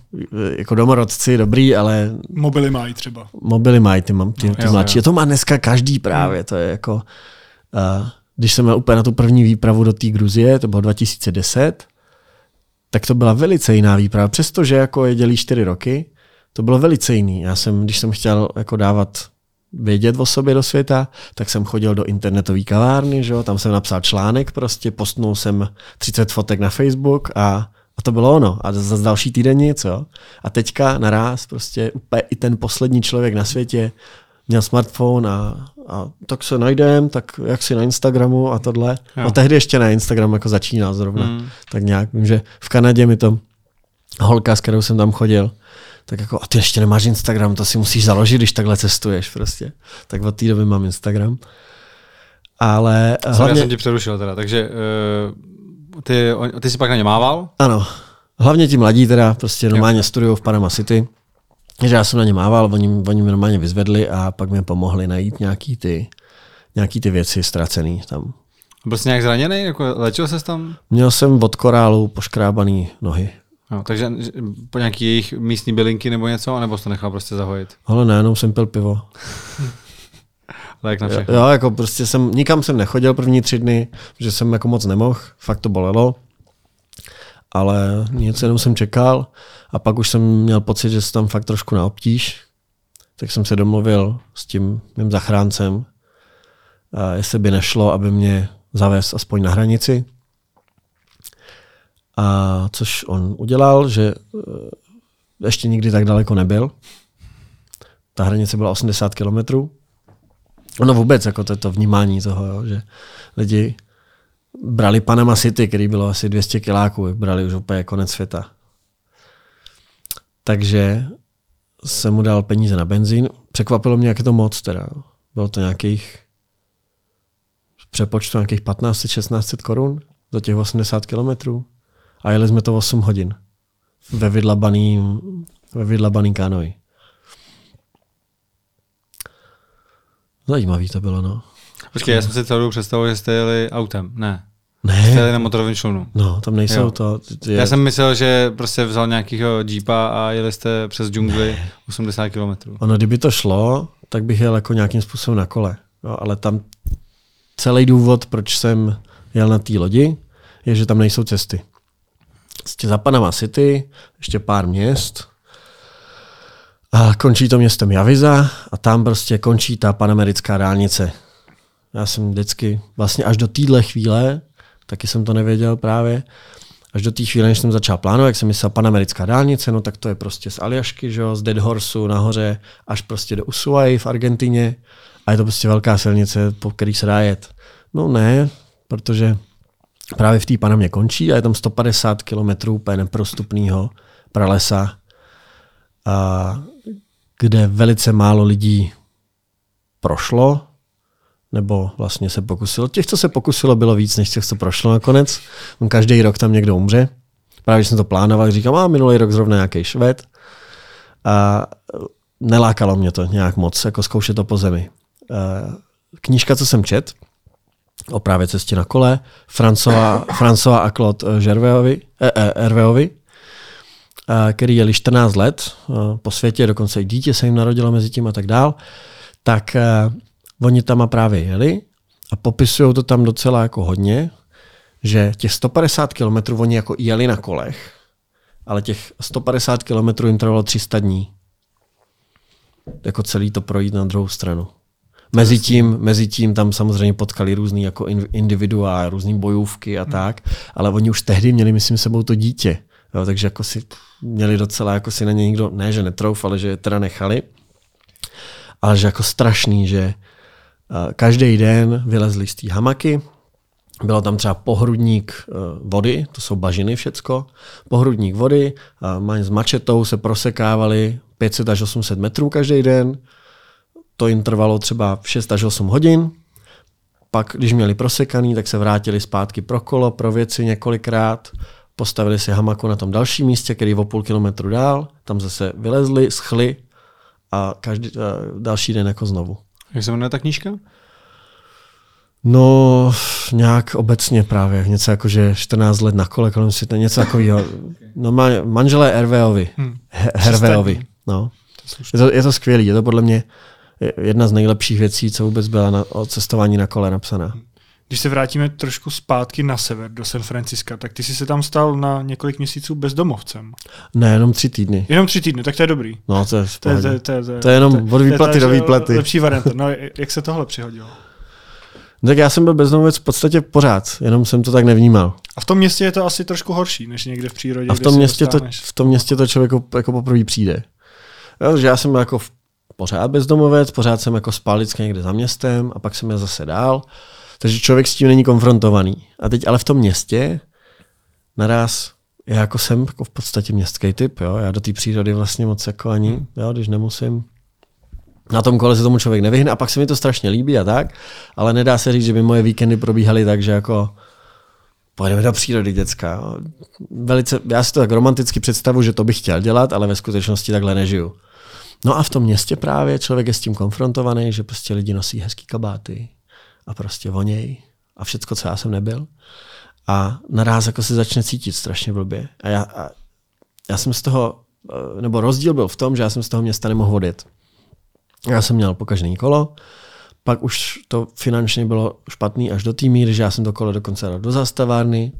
jako domorodci dobrý, ale Mobily mají třeba. mobily mají ty, mám- ty, ty jo, mladší. jo. To má dneska každý právě, to je jako... Uh, když jsem měl úplně na tu první výpravu do té Gruzie, to bylo 2010, tak to byla velice jiná výprava. Přestože jako je dělí čtyři roky, to bylo velice jiný. Já jsem, když jsem chtěl jako dávat vědět o sobě do světa, tak jsem chodil do internetové kavárny, že jo? tam jsem napsal článek, prostě postnul jsem 30 fotek na Facebook a, a to bylo ono. A za další týden nic. Jo? A teďka naraz prostě úplně i ten poslední člověk na světě měl smartphone a, a tak se najdem, tak jak si na Instagramu a tohle. Jo. No tehdy ještě na Instagram jako začínal zrovna. Hmm. Tak nějak, vím, že v Kanadě mi to holka, s kterou jsem tam chodil, tak jako, a ty ještě nemáš Instagram, to si musíš založit, když takhle cestuješ prostě. Tak od té doby mám Instagram. Ale Hlavně... Já hlavně, jsem ti přerušil teda, takže uh, ty, ty jsi pak na ně mával? ano, hlavně ti mladí teda prostě normálně studují v Panama City, že já jsem na ně mával, oni, oni mě normálně vyzvedli a pak mi pomohli najít nějaký ty, nějaký ty věci ztracený tam. Byl jsi nějak zraněný? Jako, léčil ses tam? Měl jsem od korálu poškrábaný nohy. No, takže že- po nějaký jejich místní bylinky nebo něco, nebo jsi to nechal prostě zahojit? Ale ne, jenom jsem pil pivo. Lék na Jo, všechno. jo, jako prostě jsem, nikam jsem nechodil první tři dny, že jsem jako moc nemohl, fakt to bolelo. Ale nic, jenom jsem čekal a pak už jsem měl pocit, že se tam fakt trošku na obtíž. Tak jsem se domluvil s tím mým zachráncem, jestli by nešlo, aby mě zavez aspoň na hranici. A což on udělal, že eh, ještě nikdy tak daleko nebyl. Ta hranice byla 80 kilometrů. Ono vůbec, jako to, to vnímání toho, jo, že lidi brali Panama City, který bylo asi 200 kiláků, brali už úplně konec světa. Takže jsem mu dal peníze na benzín. Překvapilo mě, jak je to moc teda. Bylo to nějakých přepočtu nějakých 1500-1600 korun za těch 80 kilometrů. A jeli jsme to 8 hodin ve vydlabaný, ve vydlabaný kánoji. Zajímavý to bylo, no. Počkej, já jsem si celou dobu představoval, že jste jeli autem. Ne. Jste Ne, jeli na motorovém člunu. no, tam nejsou Jo. to. Ty, Já jsem myslel, že prostě vzal nějakýho jeepa a jeli jste přes džungli 80 km. Ono, kdyby to šlo, tak bych jel jako nějakým způsobem na kole. No, ale tam celý důvod, proč jsem jel na té lodi, je, že tam nejsou cesty. Prostě za Panama City, ještě pár měst, a končí to městem Javiza a tam prostě končí ta panamerická dálnice. Já jsem vždycky, vlastně až do téhle chvíle, taky jsem to nevěděl právě, až do té chvíle, než jsem začal plánovat, jak jsem myslel panamerická dálnice, no tak to je prostě z Aljašky, že jo, z Dead Horseu nahoře až prostě do Ushuaí v Argentině a je to prostě velká silnice, po který se dá jet. No ne, protože právě v té Panamě končí a je tam 150 kilometrů úplně neprostupného pralesa, a kde velice málo lidí prošlo, nebo vlastně se pokusilo. Těch, co se pokusilo, bylo víc, než těch, co prošlo nakonec. On každý rok tam někdo umře. Právě jsem to plánoval, říkám, a minulý rok zrovna nějaký šved. A nelákalo mě to nějak moc, jako zkoušet to po zemi. A knížka, co jsem čet, o právě cestě na kole, François a Claude Gerveovi, eh, eh, Herveovi, eh, který jeli 14 let eh, po světě, dokonce i dítě se jim narodilo mezi tím a tak dál, tak eh, oni tam a právě jeli a popisují to tam docela jako hodně, že těch 150 kilometrů oni jako jeli na kolech, ale těch 150 kilometrů jim trvalo 300 dní. Jako celý to projít na druhou stranu. Mezi tím, mezi tím tam samozřejmě potkali různý jako in- individua, různý bojůvky a tak, ale oni už tehdy měli, myslím, sebou to dítě. Jo, takže jako si měli docela, jako si na ně nikdo, ne, že netrouf, ale že je teda nechali. Ale že jako strašný, že eh, každý den vylezli z té hamaky, bylo tam třeba pohrudník eh, vody, to jsou bažiny všecko, pohrudník vody, mají s mačetou se prosekávali 500 až 800 metrů každý den, to jim trvalo třeba 6 až 8 hodin, pak, když měli prosekaný, tak se vrátili zpátky pro kolo, pro věci několikrát, postavili si hamaku na tom dalším místě, který je o půl kilometru dál, tam zase vylezli, schli a každý a další den jako znovu. Jak se jmenuje ta knížka? No, nějak obecně právě, něco jako, že 14 let na kole kolem světa, něco takového. No, ma- manželé Herveovi. Hm. He- Herveovi, no. Je to, je to skvělý, je to podle mě jedna z nejlepších věcí, co vůbec byla na, o cestování na kole napsaná. Když se vrátíme trošku zpátky na sever, do San Franciska, tak ty jsi se tam stal na několik měsíců bezdomovcem. Ne, jenom tři týdny. Jenom tři týdny, tak to je dobrý. No, to je To je, to, je, to, je, to, je, To je jenom od výplaty to do je výplaty. Lepší varianta. No, jak se tohle přihodilo? Tak já jsem byl bezdomovec v podstatě pořád, jenom jsem to tak nevnímal. A v tom městě je to asi trošku horší, než někde v přírodě. A v tom, městě to, v tom městě to člověku jako poprvé přijde. Jo, že já jsem jako v, pořád bezdomovec, pořád jsem jako spal vždycky někde za městem a pak jsem jel zase dál. Takže člověk s tím není konfrontovaný. A teď ale v tom městě naraz já jako jsem jako v podstatě městský typ, jo. Já do té přírody vlastně moc jako ani, jo, když nemusím. Na tom kole se tomu člověk nevyhne a pak se mi to strašně líbí a tak, ale nedá se říct, že by moje víkendy probíhaly tak, že jako pojedeme do přírody, děcka. Velice, já si to tak romanticky představu, že to bych chtěl dělat, ale ve skutečnosti takhle nežiju. No a v tom městě právě člověk je s tím konfrontovaný, že prostě lidi nosí hezký kabáty a prostě voněj a všecko, co já jsem nebyl. A naraz jako se začne cítit strašně blbě. A já, a já jsem z toho, eh, nebo rozdíl byl v tom, že já jsem z toho města nemohl odjet. Já jsem měl pokaždé kolo, pak už to finančně bylo špatný až do té míry, že já jsem to kolo dokonce dal do zastavárny,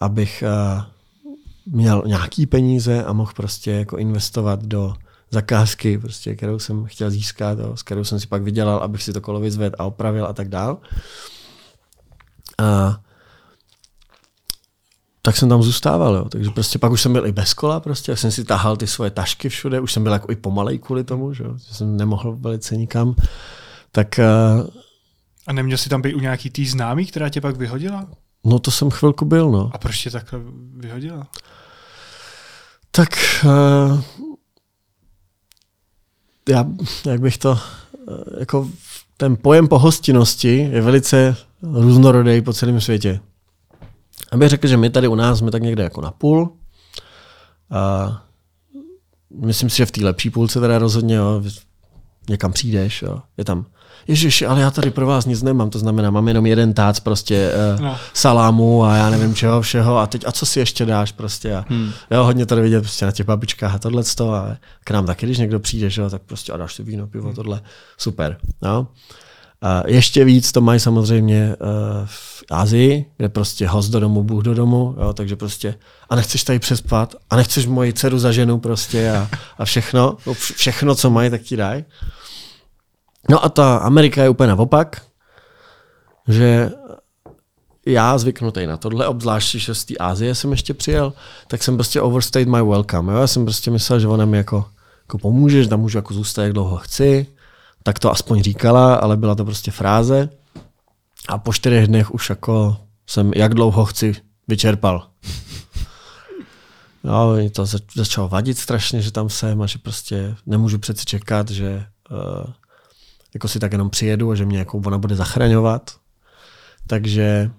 abych uh, měl nějaký peníze a mohl prostě jako investovat do zakázky, prostě, kterou jsem chtěl získat, jo, s kterou jsem si pak vydělal, abych si to kolo vyzvedl a opravil a tak dál. A tak jsem tam zůstával, jo. takže prostě pak už jsem byl i bez kola, prostě, jsem si tahal ty svoje tašky všude, už jsem byl jako i pomalej kvůli tomu, že, jo, že jsem nemohl velice nikam, tak uh, A neměl jsi tam být u nějaký tý známý, která tě pak vyhodila? no to jsem chvilku byl, no. A proč tě takhle vyhodila? Tak uh, já, jak bych to, uh, jako ten pojem pohostinnosti je velice různorodý po celém světě. Abych řekl, že my tady u nás jsme tak někde jako na půl. A myslím si, že v té lepší půlce teda rozhodně, jo, někam přijdeš, jo, je tam Ježiš, ale já tady pro vás nic nemám, to znamená, mám jenom jeden tác prostě uh, No. salámu a já nevím čeho všeho a teď a co si ještě dáš prostě a hmm. jo, hodně tady vidět prostě na těch babičkách a tohle a k nám taky, když někdo přijde, že tak prostě a dáš si víno, pivo, tohle, super, no. A ještě víc to mají samozřejmě uh, v Asii, kde prostě host do domu, Bůh do domu, jo, takže prostě a nechceš tady přespat a nechceš moji dceru za ženu prostě a, a všechno, no, vš- všechno, co mají, tak ti dají. No a ta Amerika je úplně naopak, že já zvyknutý na tohle, obzvlášť, že z té Asie jsem ještě přijel, tak jsem prostě overstayed my welcome. Jo? Já jsem prostě myslel, že ona mi jako, jako pomůže, že tam můžu jako zůstat, jak dlouho chci. Tak to aspoň říkala, ale byla to prostě fráze. A po čtyřech dnech už jako jsem jak dlouho chci vyčerpal. No, mě to zač- začalo vadit strašně, že tam jsem a že prostě nemůžu přeci čekat, že uh, jako si tak jenom přijedu a že mě jako ona bude zachraňovat. Takže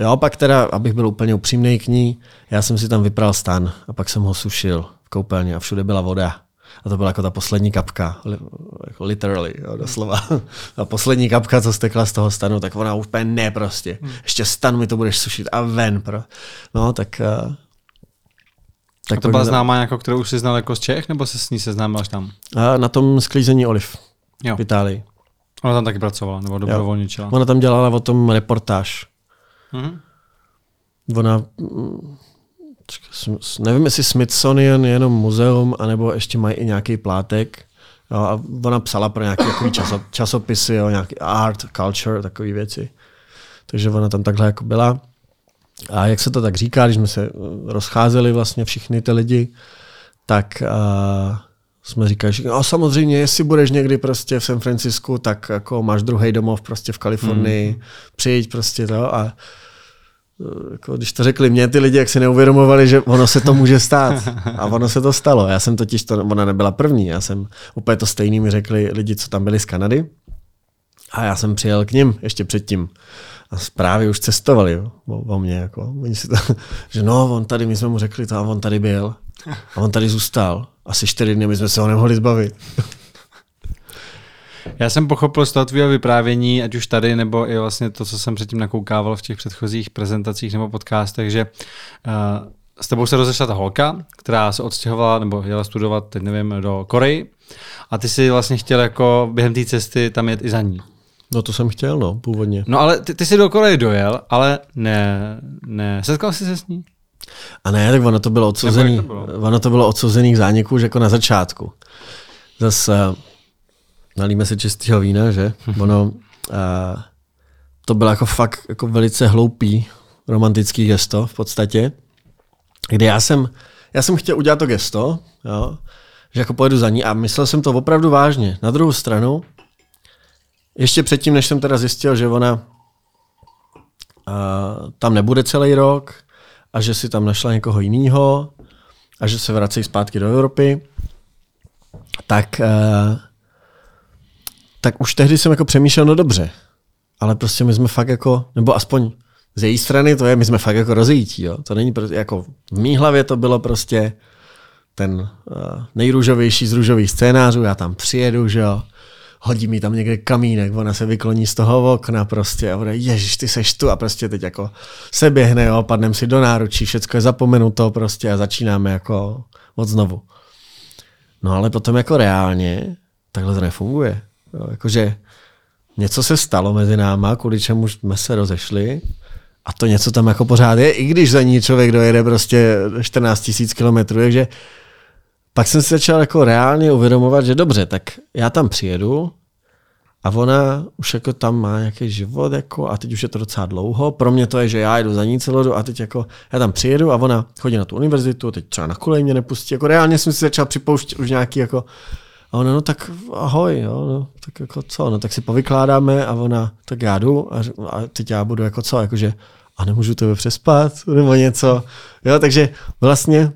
jo, pak teda, abych byl úplně upřímný k ní, já jsem si tam vypral stan a pak jsem ho sušil v koupelně a všude byla voda. A to byla jako ta poslední kapka, jako literally, jo, doslova. Ta poslední kapka, co stekla z toho stanu, tak ona úplně ne prostě. Hmm. Ještě stan mi to budeš sušit a ven. Pro. No, tak... Tak to byla známá, jako, kterou už jsi znal jako z Čech, nebo se s ní seznámil až tam? A na tom sklízení oliv jo. v Itálii. Ona tam taky pracovala, nebo dobrovolničila? Ona tam dělala o tom reportáž. Mm-hmm. Ona, nevím, jestli Smithsonian je jenom muzeum, anebo ještě mají i nějaký plátek. Jo, a ona psala pro nějaké časopisy, jo, nějaký art, culture, takové věci. Takže ona tam takhle jako byla. A jak se to tak říká, když jsme se rozcházeli vlastně všichni ty lidi, tak uh, jsme říkali, že no, samozřejmě, jestli budeš někdy prostě v San Francisku, tak jako máš druhý domov prostě v Kalifornii, mm. přijď prostě to a e, jako, když to řekli mě ty lidi, jak si neuvědomovali, že ono se to může stát. A ono se to stalo. Já jsem totiž, to, ona nebyla první, já jsem úplně to stejný mi řekli lidi, co tam byli z Kanady. A já jsem přijel k ním ještě předtím. A zprávy už cestovali jo, o, o mě. Jako. Oni si to, že no, on tady, my jsme mu řekli to a on tady byl. A on tady zůstal. Asi čtyři dny, my jsme se ho nemohli zbavit. Já jsem pochopil z toho tvého vyprávění, ať už tady, nebo i vlastně to, co jsem předtím nakoukával v těch předchozích prezentacích nebo podcastech, že uh, s tebou se rozešla ta holka, která se odstěhovala nebo jela studovat, teď nevím, do Koreji a ty si vlastně chtěl jako během té cesty tam jet i za ní. No to jsem chtěl, no, původně. No ale ty, ty jsi do Koreji dojel, ale ne, ne, setkal jsi se s ní? A ne, tak ono to bylo odsouzený, to bylo? ono to bylo odsouzený k zániku už jako na začátku. Zase nalíme se čistého vína, že? Ono, uh, to bylo jako fakt jako velice hloupý romantický gesto v podstatě, kdy já jsem, já jsem chtěl udělat to gesto, jo, že jako pojedu za ní a myslel jsem to opravdu vážně. Na druhou stranu, ještě předtím, než jsem teda zjistil, že ona uh, tam nebude celý rok, a že si tam našla někoho jiného a že se vracejí zpátky do Evropy, tak, uh, tak už tehdy jsem jako přemýšlel, no dobře, ale prostě my jsme fakt jako, nebo aspoň z její strany to je, my jsme fakt jako rozjítí, jo. To není prostě, jako v mý hlavě to bylo prostě ten uh, nejrůžovější z růžových scénářů, já tam přijedu, že jo, hodí mi tam někde kamínek, ona se vykloní z toho okna prostě a bude, ježiš, ty seš tu a prostě teď jako se běhne, jo, padnem si do náručí, všecko je zapomenuto prostě a začínáme jako od znovu. No ale potom jako reálně takhle to nefunguje. Jo, jakože něco se stalo mezi náma, kvůli čemu jsme se rozešli a to něco tam jako pořád je, i když za ní člověk dojede prostě 14 000 kilometrů, takže pak jsem si začal jako reálně uvědomovat, že dobře, tak já tam přijedu a ona už jako tam má nějaký život jako a teď už je to docela dlouho. Pro mě to je, že já jdu za ní celou dobu a teď jako já tam přijedu a ona chodí na tu univerzitu, teď třeba na kolej mě nepustí. Jako reálně jsem si začal připouštět už nějaký jako a ona, no tak ahoj, jo, no, tak jako co, no tak si povykládáme a ona, tak já jdu a, a teď já budu jako co, jakože a nemůžu tebe přespat nebo něco. Jo, takže vlastně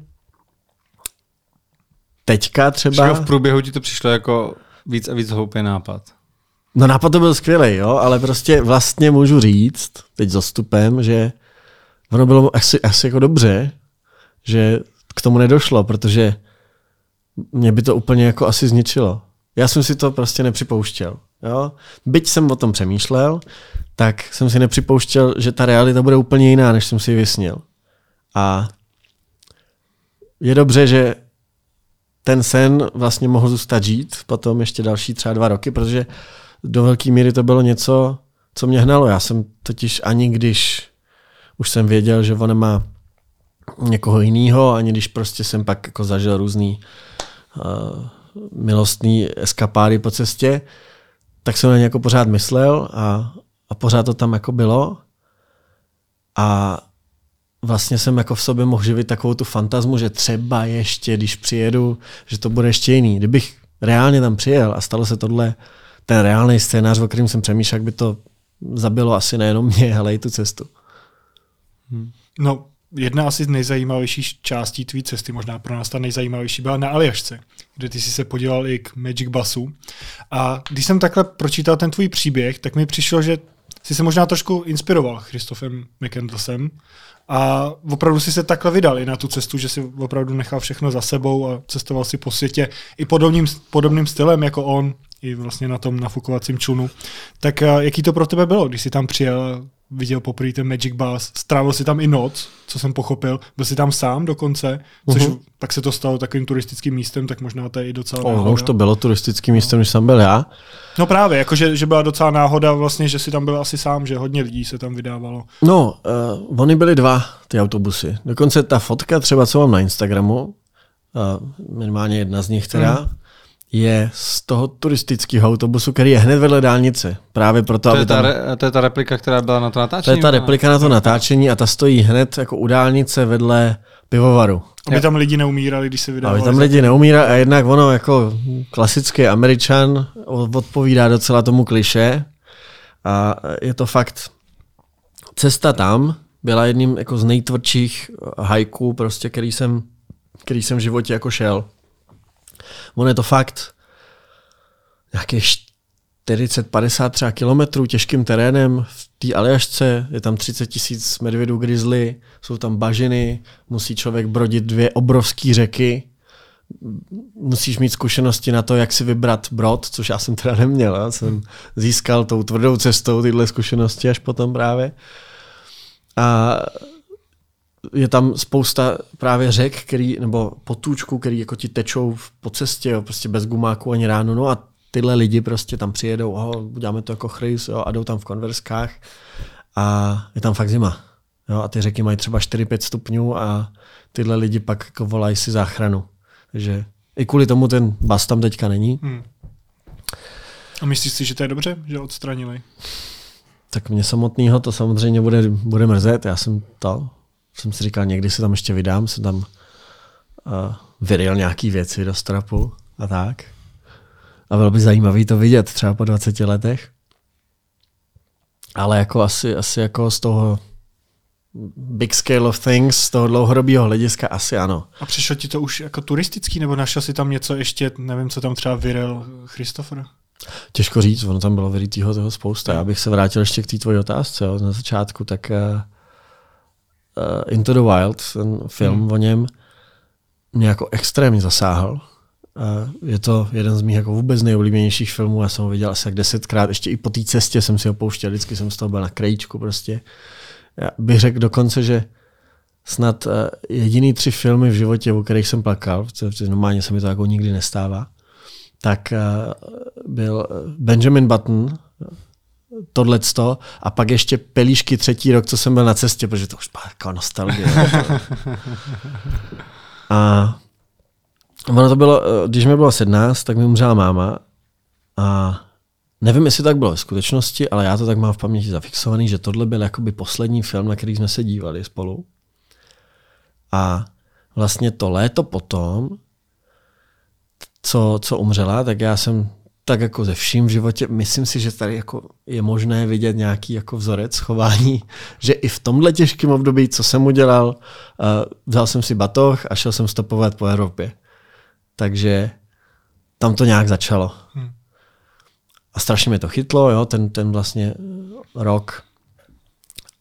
teďka třeba... Všeho v průběhu ti to přišlo jako víc a víc hloupý nápad. No nápad to byl skvělý, jo, ale prostě vlastně můžu říct, teď s ostupem, že ono bylo asi, asi jako dobře, že k tomu nedošlo, protože mě by to úplně jako asi zničilo. Já jsem si to prostě nepřipouštěl. Jo? Byť jsem o tom přemýšlel, tak jsem si nepřipouštěl, že ta realita bude úplně jiná, než jsem si vysnil. A je dobře, že ten sen vlastně mohl zůstat žít potom ještě další třeba dva roky, protože do velké míry to bylo něco, co mě hnalo. Já jsem totiž ani když už jsem věděl, že ona má někoho jiného, ani když prostě jsem pak jako zažil různý uh, milostný eskapády po cestě, tak jsem na ně jako pořád myslel a, a pořád to tam jako bylo. A vlastně jsem jako v sobě mohl živit takovou tu fantazmu, že třeba ještě, když přijedu, že to bude ještě jiný. Kdybych reálně tam přijel a stalo se tohle, ten reálný scénář, o kterém jsem přemýšlel, by to zabilo asi nejenom mě, ale i tu cestu. Hmm. No, jedna asi z nejzajímavějších částí tvý cesty, možná pro nás ta nejzajímavější, byla na Aljašce, kde ty jsi se podíval i k Magic Basu. A když jsem takhle pročítal ten tvůj příběh, tak mi přišlo, že si se možná trošku inspiroval Christophem McCandlesem a opravdu si se takhle vydal i na tu cestu, že si opravdu nechal všechno za sebou a cestoval si po světě i podobným, podobným stylem jako on, i vlastně na tom nafukovacím člunu. Tak eh, jaký to pro tebe bylo, když jsi tam přijel, viděl poprvé ten Magic Bus, strávil si tam i noc, co jsem pochopil, byl si tam sám dokonce, což uh-huh. tak se to stalo takovým turistickým místem, tak možná to je i docela oh, no, už to bylo turistickým místem, když jsem byl já. No právě, jakože že byla docela náhoda vlastně, že si tam byl asi sám, že hodně lidí se tam vydávalo. No, uh, oni byli dva, ty autobusy. Dokonce ta fotka třeba, co mám na Instagramu, uh, minimálně jedna z nich teda, hmm je z toho turistického autobusu, který je hned vedle dálnice. Právě proto, to, aby je ta, tam... re, to je ta replika, která byla na to natáčení? To je ta replika na to natáčení a ta stojí hned jako u dálnice vedle pivovaru. Aby tam lidi neumírali, když se vydávali. Aby tam lidi neumírali a jednak ono jako klasický američan odpovídá docela tomu kliše a je to fakt cesta tam byla jedním jako z nejtvrdších hajků, prostě, který jsem, který jsem v životě jako šel. On je to fakt nějakých 40-50 třeba kilometrů těžkým terénem v té Aljašce, je tam 30 tisíc medvědů grizzly, jsou tam bažiny, musí člověk brodit dvě obrovské řeky, musíš mít zkušenosti na to, jak si vybrat brod, což já jsem teda neměl. Já jsem získal tou tvrdou cestou tyhle zkušenosti až potom právě. A je tam spousta právě řek, který, nebo potůčků, který jako ti tečou po cestě, jo, prostě bez gumáku ani ráno. No a tyhle lidi prostě tam přijedou, oho, uděláme to jako chrys, jo, a jdou tam v konverskách a je tam fakt zima. Jo, a ty řeky mají třeba 4-5 stupňů a tyhle lidi pak jako volají si záchranu. Takže i kvůli tomu ten bas tam teďka není. Hmm. A myslíš si, že to je dobře, že odstranili? Tak mě samotného to samozřejmě bude, bude mrzet. Já jsem to jsem si říkal, někdy se tam ještě vydám, jsem tam uh, vyril nějaký věci do strapu a tak. A bylo by zajímavé to vidět třeba po 20 letech. Ale jako asi, asi jako z toho big scale of things, z toho dlouhodobého hlediska asi ano. A přišlo ti to už jako turistický, nebo našel si tam něco ještě, nevím, co tam třeba vyril Christopher? Těžko říct, ono tam bylo vyrytýho toho spousta. Já bych se vrátil ještě k té tvojí otázce jo, na začátku, tak uh, uh, Into the Wild, ten film hmm. o něm, mě jako extrémně zasáhl. Uh, je to jeden z mých jako vůbec nejoblíbenějších filmů, já jsem ho viděl asi jak desetkrát, ještě i po té cestě jsem si ho pouštěl, vždycky jsem z toho byl na krajíčku prostě. Já bych řekl dokonce, že snad uh, jediný tři filmy v životě, o kterých jsem plakal, protože normálně se mi to jako nikdy nestává, tak uh, byl Benjamin Button, tohleto a pak ještě pelíšky třetí rok, co jsem byl na cestě, protože to už byla jako nostalgie. a ono to bylo, když mi bylo 17, tak mi umřela máma a nevím, jestli tak bylo v skutečnosti, ale já to tak mám v paměti zafixovaný, že tohle byl jakoby poslední film, na který jsme se dívali spolu. A vlastně to léto potom, co, co umřela, tak já jsem tak jako ze vším v životě, myslím si, že tady jako je možné vidět nějaký jako vzorec chování, že i v tomhle těžkém období, co jsem udělal, uh, vzal jsem si batoh a šel jsem stopovat po Evropě. Takže tam to nějak začalo. Hmm. A strašně mě to chytlo, jo, ten, ten vlastně rok.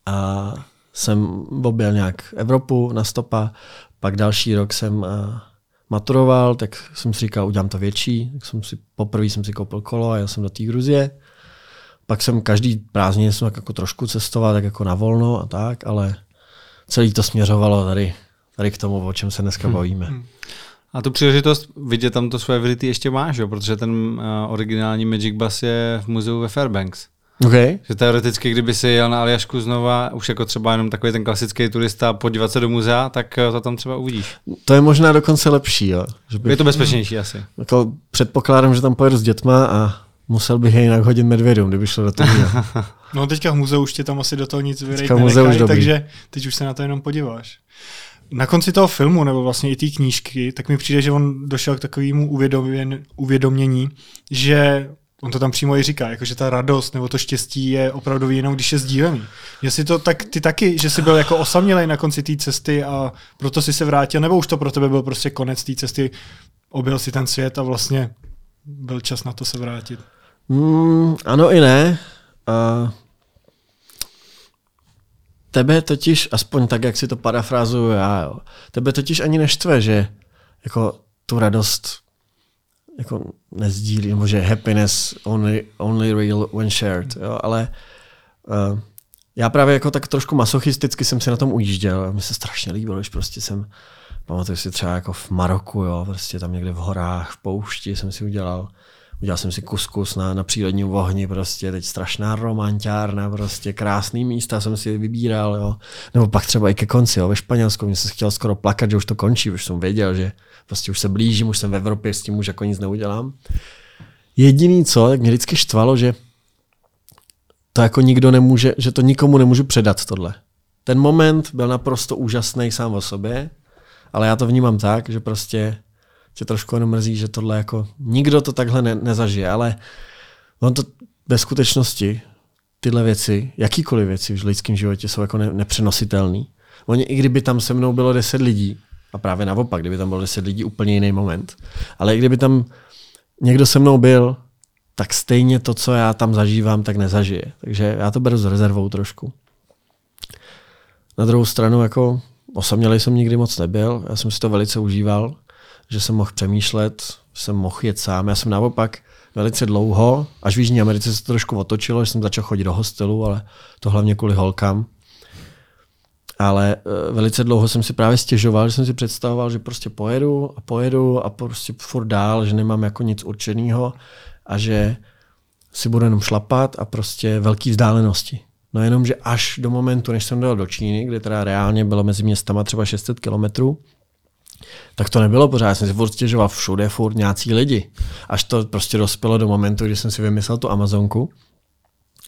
A jsem objel nějak Evropu na stopa, pak další rok jsem uh, maturoval, tak jsem si říkal, udělám to větší. Tak jsem si, poprvé jsem si koupil kolo a jel jsem do té Gruzie. Pak jsem každý prázdnin jsem tak jako trošku cestoval, tak jako na volno a tak, ale celý to směřovalo tady, tady k tomu, o čem se dneska hmm. bavíme. Hmm. A tu příležitost vidět tam to svoje vility ještě máš, jo? protože ten uh, originální Magic Bus je v muzeu ve Fairbanks. Okay. Že teoreticky, kdyby si jel na Aljašku znova, už jako třeba jenom takový ten klasický turista, podívat se do muzea, tak eh, to tam třeba uvidíš. To je možná dokonce lepší. Jo? Že bych, je to bezpečnější asi. Jako předpokládám, že tam pojedu s dětma a musel bych je jinak hodit medvědům, kdyby šlo do toho. no teďka v muzeu už tě tam asi do toho nic vyrejt nenechaj, takže teď už se na to jenom podíváš. Na konci toho filmu, nebo vlastně i té knížky, tak mi přijde, že on došel k takovému uvědomění, že on to tam přímo i říká, jako že ta radost nebo to štěstí je opravdu jenom, když je sdílený. Jestli to tak ty taky, že jsi byl jako osamělej na konci té cesty a proto si se vrátil, nebo už to pro tebe byl prostě konec té cesty, objel si ten svět a vlastně byl čas na to se vrátit? Mm, ano i ne. Uh, tebe totiž, aspoň tak, jak si to parafrázuju já, jo, tebe totiž ani neštve, že jako tu radost jako nezdílí, nebo že happiness only, only real when shared, jo, ale uh, já právě jako tak trošku masochisticky jsem si na tom ujížděl. Mně se strašně líbilo, když prostě jsem, pamatuju si třeba jako v Maroku, jo, prostě tam někde v horách, v poušti jsem si udělal Udělal jsem si kuskus na, na přírodním ohni, prostě teď strašná romantiárna, prostě krásný místa jsem si vybíral, jo. Nebo pak třeba i ke konci, jo, ve Španělsku, mě se chtěl skoro plakat, že už to končí, už jsem věděl, že prostě už se blížím, už jsem v Evropě, s tím už jako nic neudělám. Jediný co, tak mě vždycky štvalo, že to jako nikdo nemůže, že to nikomu nemůžu předat tohle. Ten moment byl naprosto úžasný sám o sobě, ale já to vnímám tak, že prostě tě trošku jenom mrzí, že tohle jako nikdo to takhle ne, nezažije, ale on to ve skutečnosti tyhle věci, jakýkoliv věci v lidském životě jsou jako ne, nepřenositelný. Oni, i kdyby tam se mnou bylo deset lidí, a právě naopak, kdyby tam bylo deset lidí, úplně jiný moment, ale i kdyby tam někdo se mnou byl, tak stejně to, co já tam zažívám, tak nezažije. Takže já to beru s rezervou trošku. Na druhou stranu, jako osamělý jsem nikdy moc nebyl, já jsem si to velice užíval, že jsem mohl přemýšlet, jsem mohl jet sám. Já jsem naopak velice dlouho, až v Jižní Americe se to trošku otočilo, že jsem začal chodit do hostelu, ale to hlavně kvůli holkám. Ale uh, velice dlouho jsem si právě stěžoval, že jsem si představoval, že prostě pojedu a pojedu a prostě furt dál, že nemám jako nic určeného a že si budu jenom šlapat a prostě velký vzdálenosti. No jenom, že až do momentu, než jsem dojel do Číny, kde teda reálně bylo mezi městama třeba 600 kilometrů, tak to nebylo pořád. Já jsem si furt stěžoval všude, furt nějací lidi. Až to prostě dospělo do momentu, kdy jsem si vymyslel tu Amazonku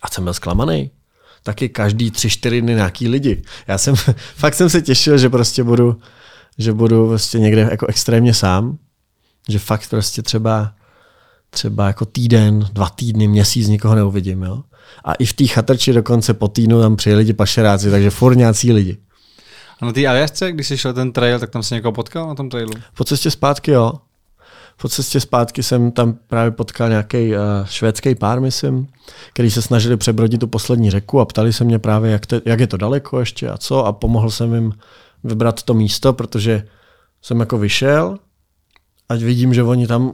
a jsem byl zklamaný. Taky každý tři, čtyři dny nějaký lidi. Já jsem, fakt jsem se těšil, že prostě budu, že budu prostě někde jako extrémně sám. Že fakt prostě třeba třeba jako týden, dva týdny, měsíc nikoho neuvidím. Jo? A i v té chatrči dokonce po týdnu tam přijeli lidi pašeráci, takže nějací lidi. A na té Aljašce, když jsi šel ten trail, tak tam se někoho potkal na tom trailu? Po cestě zpátky, jo. Po cestě zpátky jsem tam právě potkal nějaký uh, švédský pár, myslím, který se snažili přebrodit tu poslední řeku a ptali se mě právě, jak, te, jak je to daleko ještě a co a pomohl jsem jim vybrat to místo, protože jsem jako vyšel, ať vidím, že oni tam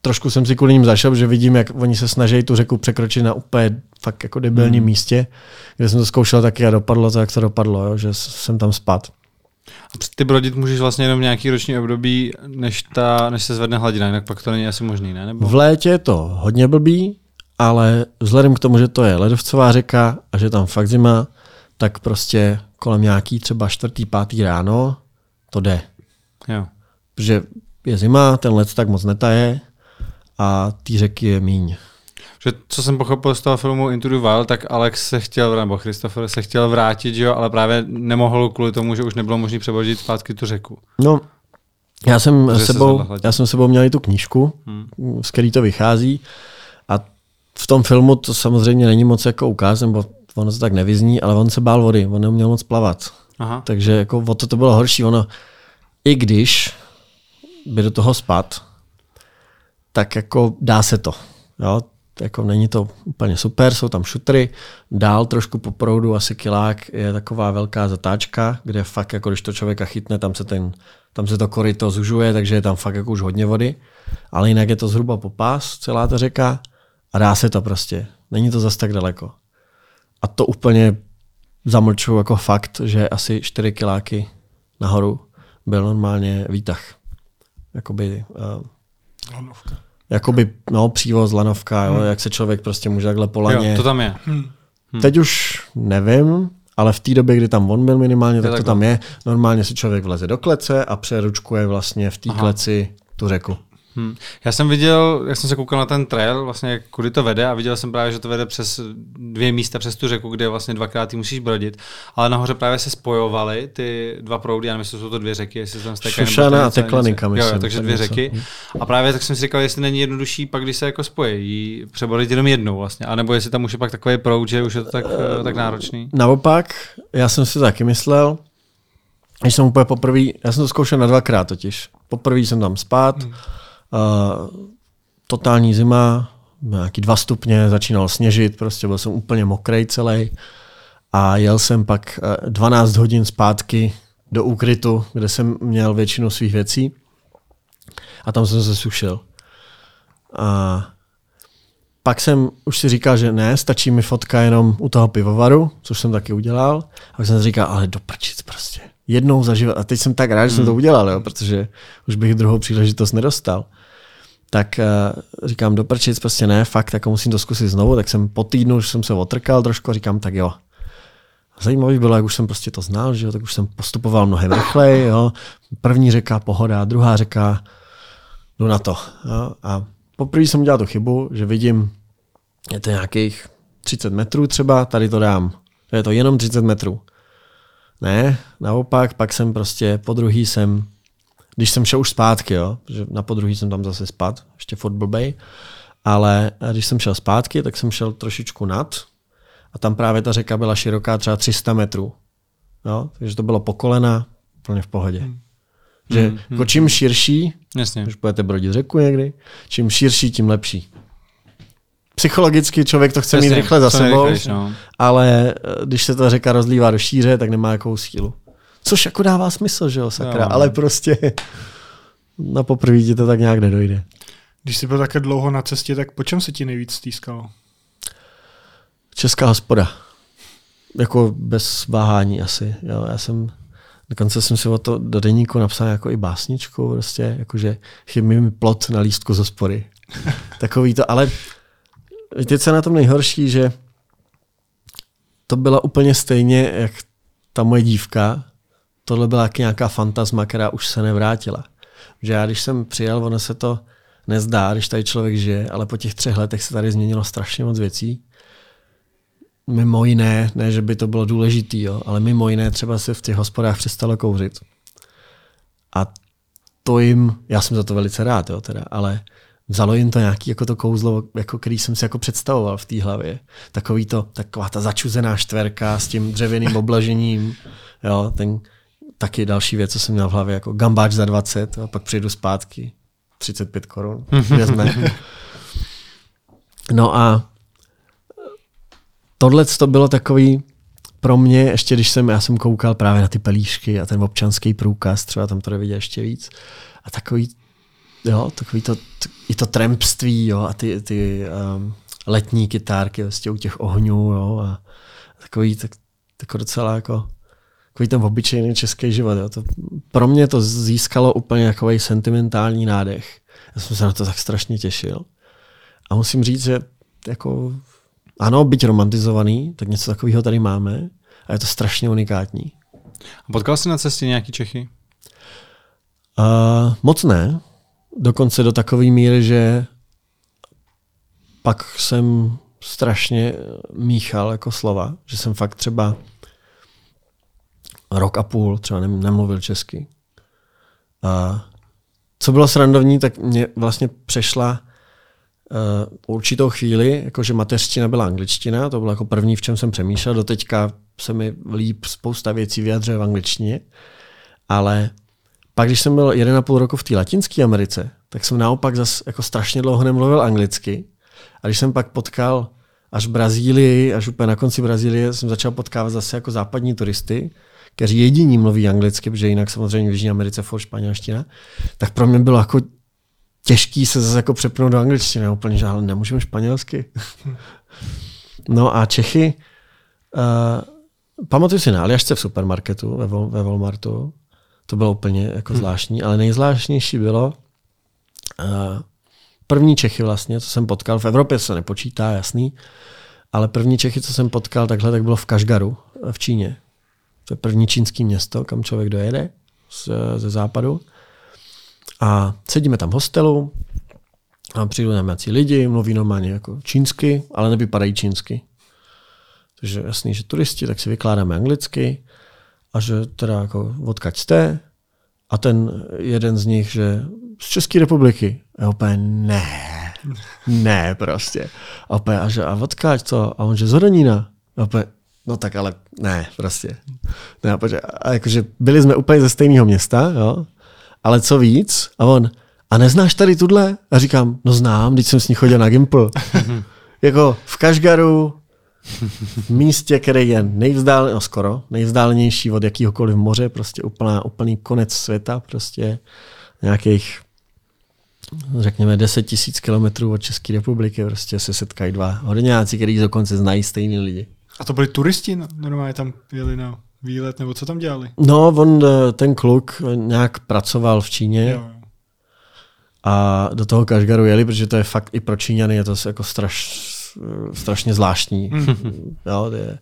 trošku jsem si kvůli ním zašel, že vidím, jak oni se snaží tu řeku překročit na úplně fakt jako debilním hmm. místě, kde jsem to zkoušel taky a dopadlo to, jak to dopadlo, jo, že jsem tam spad. A ty brodit můžeš vlastně jenom nějaký roční období, než, ta, než se zvedne hladina, jinak pak to není asi možný, ne? Nebo? V létě je to hodně blbý, ale vzhledem k tomu, že to je ledovcová řeka a že tam fakt zima, tak prostě kolem nějaký třeba čtvrtý, pátý ráno to jde. Jo. Protože je zima, ten let tak moc netaje a ty řeky je míň. Že co jsem pochopil z toho filmu Into the Wild, tak Alex se chtěl, nebo Christopher se chtěl vrátit, že jo, ale právě nemohl kvůli tomu, že už nebylo možné převodit zpátky tu řeku. No, já jsem, že sebou, já jsem sebou měl i tu knížku, hmm. z který to vychází a v tom filmu to samozřejmě není moc jako ukázat, nebo ono se tak nevyzní, ale on se bál vody, on neuměl moc plavat. Aha. Takže jako o to to bylo horší. Ono, i když by do toho spad, tak jako dá se to. Jo? Jako není to úplně super, jsou tam šutry, dál trošku po proudu asi kilák je taková velká zatáčka, kde fakt jako když to člověka chytne, tam se, ten, tam se to koryto zužuje, takže je tam fakt jako už hodně vody, ale jinak je to zhruba po pás, celá ta řeka a dá se to prostě. Není to zas tak daleko. A to úplně zamlčuju jako fakt, že asi 4 kiláky nahoru byl normálně výtah jakoby, uh. Jakoby, no, přívoz, lanovka, hmm. jo, jak se člověk prostě může takhle po laně. Jo, to tam je. Hmm. Hmm. Teď už nevím, ale v té době, kdy tam on byl minimálně, tak to tam je. Normálně si člověk vleze do klece a přeručkuje vlastně v té kleci tu řeku. Hmm. Já jsem viděl, jak jsem se koukal na ten trail, vlastně kudy to vede a viděl jsem právě, že to vede přes dvě místa přes tu řeku, kde vlastně dvakrát musíš brodit, ale nahoře právě se spojovaly ty dva proudy, já nevím, jsou to dvě řeky, jestli tam stékají. Šušana a Teklanika, myslím. Jo, takže dvě řeky. A právě tak jsem si říkal, jestli není jednodušší pak, když se jako spojí, přebrodit jenom jednou vlastně, anebo jestli tam už je pak takový proud, že už je to tak, uh, tak náročný. Naopak, já jsem si taky myslel, když jsem úplně poprvé, já jsem to zkoušel na dvakrát totiž. Poprvé jsem tam spát, hmm Uh, totální zima, nějaký dva stupně, začínal sněžit, prostě byl jsem úplně mokrý celý. A jel jsem pak eh, 12 hodin zpátky do úkrytu, kde jsem měl většinu svých věcí. A tam jsem se sušil. A pak jsem už si říkal, že ne, stačí mi fotka jenom u toho pivovaru, což jsem taky udělal. A pak jsem si říkal, ale do prčic prostě. Jednou za život. A teď jsem tak rád, že jsem to udělal, jo, protože už bych druhou příležitost nedostal. Tak uh, říkám, do prčic prostě ne, fakt, jako musím to zkusit znovu. Tak jsem po týdnu už jsem se otrkal trošku říkám, tak jo. Zajímavý bylo, jak už jsem prostě to znal, že jo, tak už jsem postupoval mnohem rychleji. Jo. První řeka pohoda, druhá řeka jdu na to. Jo. A poprvé jsem udělal tu chybu, že vidím, je to nějakých 30 metrů třeba, tady to dám. Je to jenom 30 metrů. Ne, naopak, pak jsem prostě, po druhý jsem, když jsem šel už zpátky, jo, že na podruhý jsem tam zase spad, ještě furt blbej, ale když jsem šel zpátky, tak jsem šel trošičku nad a tam právě ta řeka byla široká třeba 300 metrů. Jo, takže to bylo po kolena, úplně v pohodě. Hmm. Že hmm, jako čím širší, Jasně. když budete brodit řeku někdy, čím širší, tím lepší. Psychologicky člověk to chce Jasně, mít rychle za sebou, nejrychlejš, no. ale eh, když se ta řeka rozlívá do šíře, tak nemá jakou sílu. Což jako dává smysl, že jo, sakra, Jo. ale prostě na poprvé ti to tak nějak nedojde. Když jsi byl také dlouho na cestě, tak po čem se ti nejvíc stýskalo? Česká hospoda. Jako bez váhání asi. Jo, já jsem, dokonce jsem si o to do deníku napsal jako i básničku, prostě, jakože chybí mi plot na lístku z hospody. Takový to, ale víte, co je na tom nejhorší, že to bylo úplně stejně, jak ta moje dívka, tohle byla jak nějaká fantasma, která už se nevrátila. Že já, když jsem přijel, ono se to nezdá, když tady člověk žije, ale po těch třech letech se tady změnilo strašně moc věcí mimo jiné, ne, že by to bylo důležitý, jo, ale mimo jiné třeba se v těch hospodách přestalo kouřit. A to jim, já jsem za to velice rád, jo, teda, ale vzalo jim to nějaký jako to kouzlo, jako který jsem si jako představoval v té hlavě. Takový to, taková ta začuzená štverka s tím dřevěným oblažením, jo, ten taky další věc, co jsem měl v hlavě, jako gambáč za 20 a pak přijdu zpátky. 35 korun. Vezme. No a tohle to bylo takový pro mě, ještě když jsem, já jsem koukal právě na ty pelíšky a ten občanský průkaz, třeba tam to vidět ještě víc. A takový, jo, takový to, i to trampství, jo, a ty, ty um, letní kytárky vlastně u těch ohňů, jo, a takový, tak, tak docela jako, takový ten obyčejný český život, jo. To, pro mě to získalo úplně takový sentimentální nádech. Já jsem se na to tak strašně těšil. A musím říct, že jako ano, byť romantizovaný, tak něco takového tady máme a je to strašně unikátní. A potkal jsi na cestě nějaký Čechy? Uh, moc ne, dokonce do takové míry, že pak jsem strašně míchal jako slova, že jsem fakt třeba rok a půl třeba nem- nemluvil česky. A co bylo srandovní, tak mě vlastně přešla uh, určitou chvíli, jakože mateřština byla angličtina, to bylo jako první, v čem jsem přemýšlel, doteďka se mi líp spousta věcí vyjadřuje v angličtině, ale pak, když jsem byl 1,5 roku v té Latinské Americe, tak jsem naopak zas jako strašně dlouho nemluvil anglicky. A když jsem pak potkal až v Brazílii, až úplně na konci Brazílie, jsem začal potkávat zase jako západní turisty, kteří jediní mluví anglicky, protože jinak samozřejmě v Jižní Americe furt španělština, tak pro mě bylo jako těžký se zase jako přepnout do angličtiny. Úplně, že ale nemůžeme španělsky. no a Čechy, uh, pamatuju si na Aljašce v supermarketu ve, Wal- ve Walmartu, to bylo úplně jako zvláštní, ale nejzvláštnější bylo uh, první Čechy vlastně, co jsem potkal, v Evropě se nepočítá, jasný, ale první Čechy, co jsem potkal takhle, tak bylo v Kašgaru eh, v Číně. To je první čínský město, kam člověk dojede z, ze západu. A sedíme tam v hostelu a přijdou tam nějací lidi, mluví normálně jako čínsky, ale nevypadají čínsky. Takže jasný, že turisti, tak si vykládáme anglicky a že teda jako odkaď jste a ten jeden z nich, že z České republiky. A úplně ne, ne prostě. A úplně, a že a odkaď to? A on, že z Hodonína. A úplně, no tak ale ne, prostě. Ne, a, protože, a jakože byli jsme úplně ze stejného města, jo, ale co víc, a on, a neznáš tady tuhle? A říkám, no znám, když jsem s ní chodil na Gimple. jako v Kašgaru, V místě, který je nejvzdál, no skoro, nejvzdálenější od jakýhokoliv moře, prostě úplná, úplný konec světa, prostě nějakých řekněme 10 tisíc kilometrů od České republiky, prostě se setkají dva hodňáci, kteří dokonce znají stejný lidi. A to byli turisti, no, normálně tam jeli na výlet, nebo co tam dělali? No, on, eh, ten kluk nějak pracoval v Číně Jo, jo. a do toho Kašgaru jeli, protože to je fakt i pro Číňany je to jako straš, strašně zvláštní. Mhm. jo, to je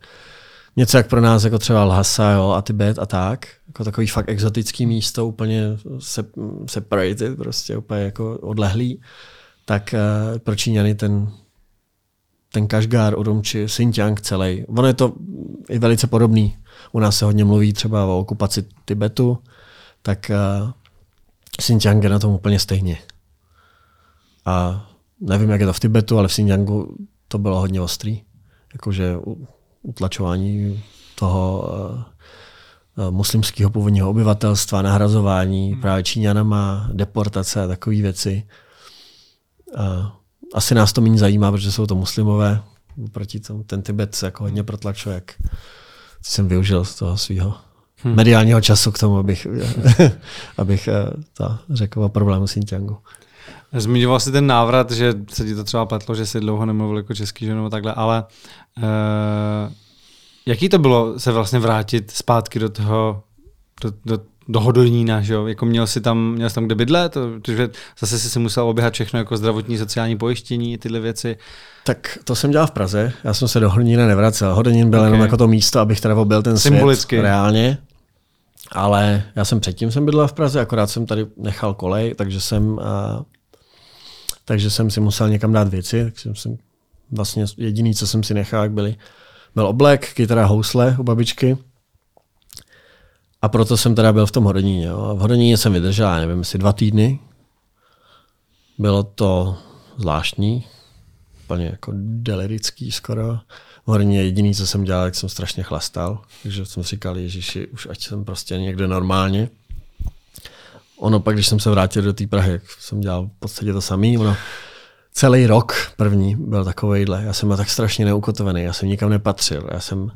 něco jak pro nás, jako třeba Lhasa jo, a Tibet a tak. Jako takový fakt exotický místo, úplně se, separated, prostě úplně jako odlehlý. Tak uh, pro Číňany ten, ten Kašgar, Urumči, Xinjiang celý. Ono je to i velice podobný. U nás se hodně mluví třeba o okupaci Tibetu, tak uh, Xinjiang je na tom úplně stejně. A nevím, jak je to v Tibetu, ale v Xinjiangu to bylo hodně ostrý. Jakože utlačování toho uh, muslimského původního obyvatelstva, nahrazování hmm. právě Číňanama, deportace a takové věci. Uh, asi nás to méně zajímá, protože jsou to muslimové. Proti tomu ten Tibet se jako hodně protlačuje, jak jsem využil z toho svého hmm. mediálního času k tomu, abych, abych eh, to řekl o problému Xinjiangu. Zmiňoval jsi ten návrat, že se ti to třeba pletlo, že jsi dlouho nemluvil jako český ženou a takhle, ale uh, jaký to bylo se vlastně vrátit zpátky do toho, do, do, do Hodonína, že jo? Jako měl jsi tam, měl jsi tam kde bydlet, to, protože zase jsi si musel oběhat všechno jako zdravotní, sociální pojištění, tyhle věci. Tak to jsem dělal v Praze, já jsem se do Hodonína nevracel. Hodonín byl okay. jenom jako to místo, abych teda byl ten Symbolicky. svět reálně. Ale já jsem předtím jsem bydlel v Praze, akorát jsem tady nechal kolej, takže jsem, uh, takže jsem si musel někam dát věci. Tak jsem, jsem vlastně jediný, co jsem si nechal, byly, byl oblek, kytara, housle u babičky. A proto jsem teda byl v tom Hodoníně. Jo. A v Hodoníně jsem vydržel, já nevím, asi dva týdny. Bylo to zvláštní, úplně jako delirický skoro. V Hodoníně jediný, co jsem dělal, tak jsem strašně chlastal. Takže jsem říkal, Ježiši, už ať jsem prostě někde normálně. Ono pak, když jsem se vrátil do té Prahy, jak jsem dělal v podstatě to samý. Ono, celý rok první byl takovejhle. Já jsem byl tak strašně neukotvený, já jsem nikam nepatřil. Já jsem uh,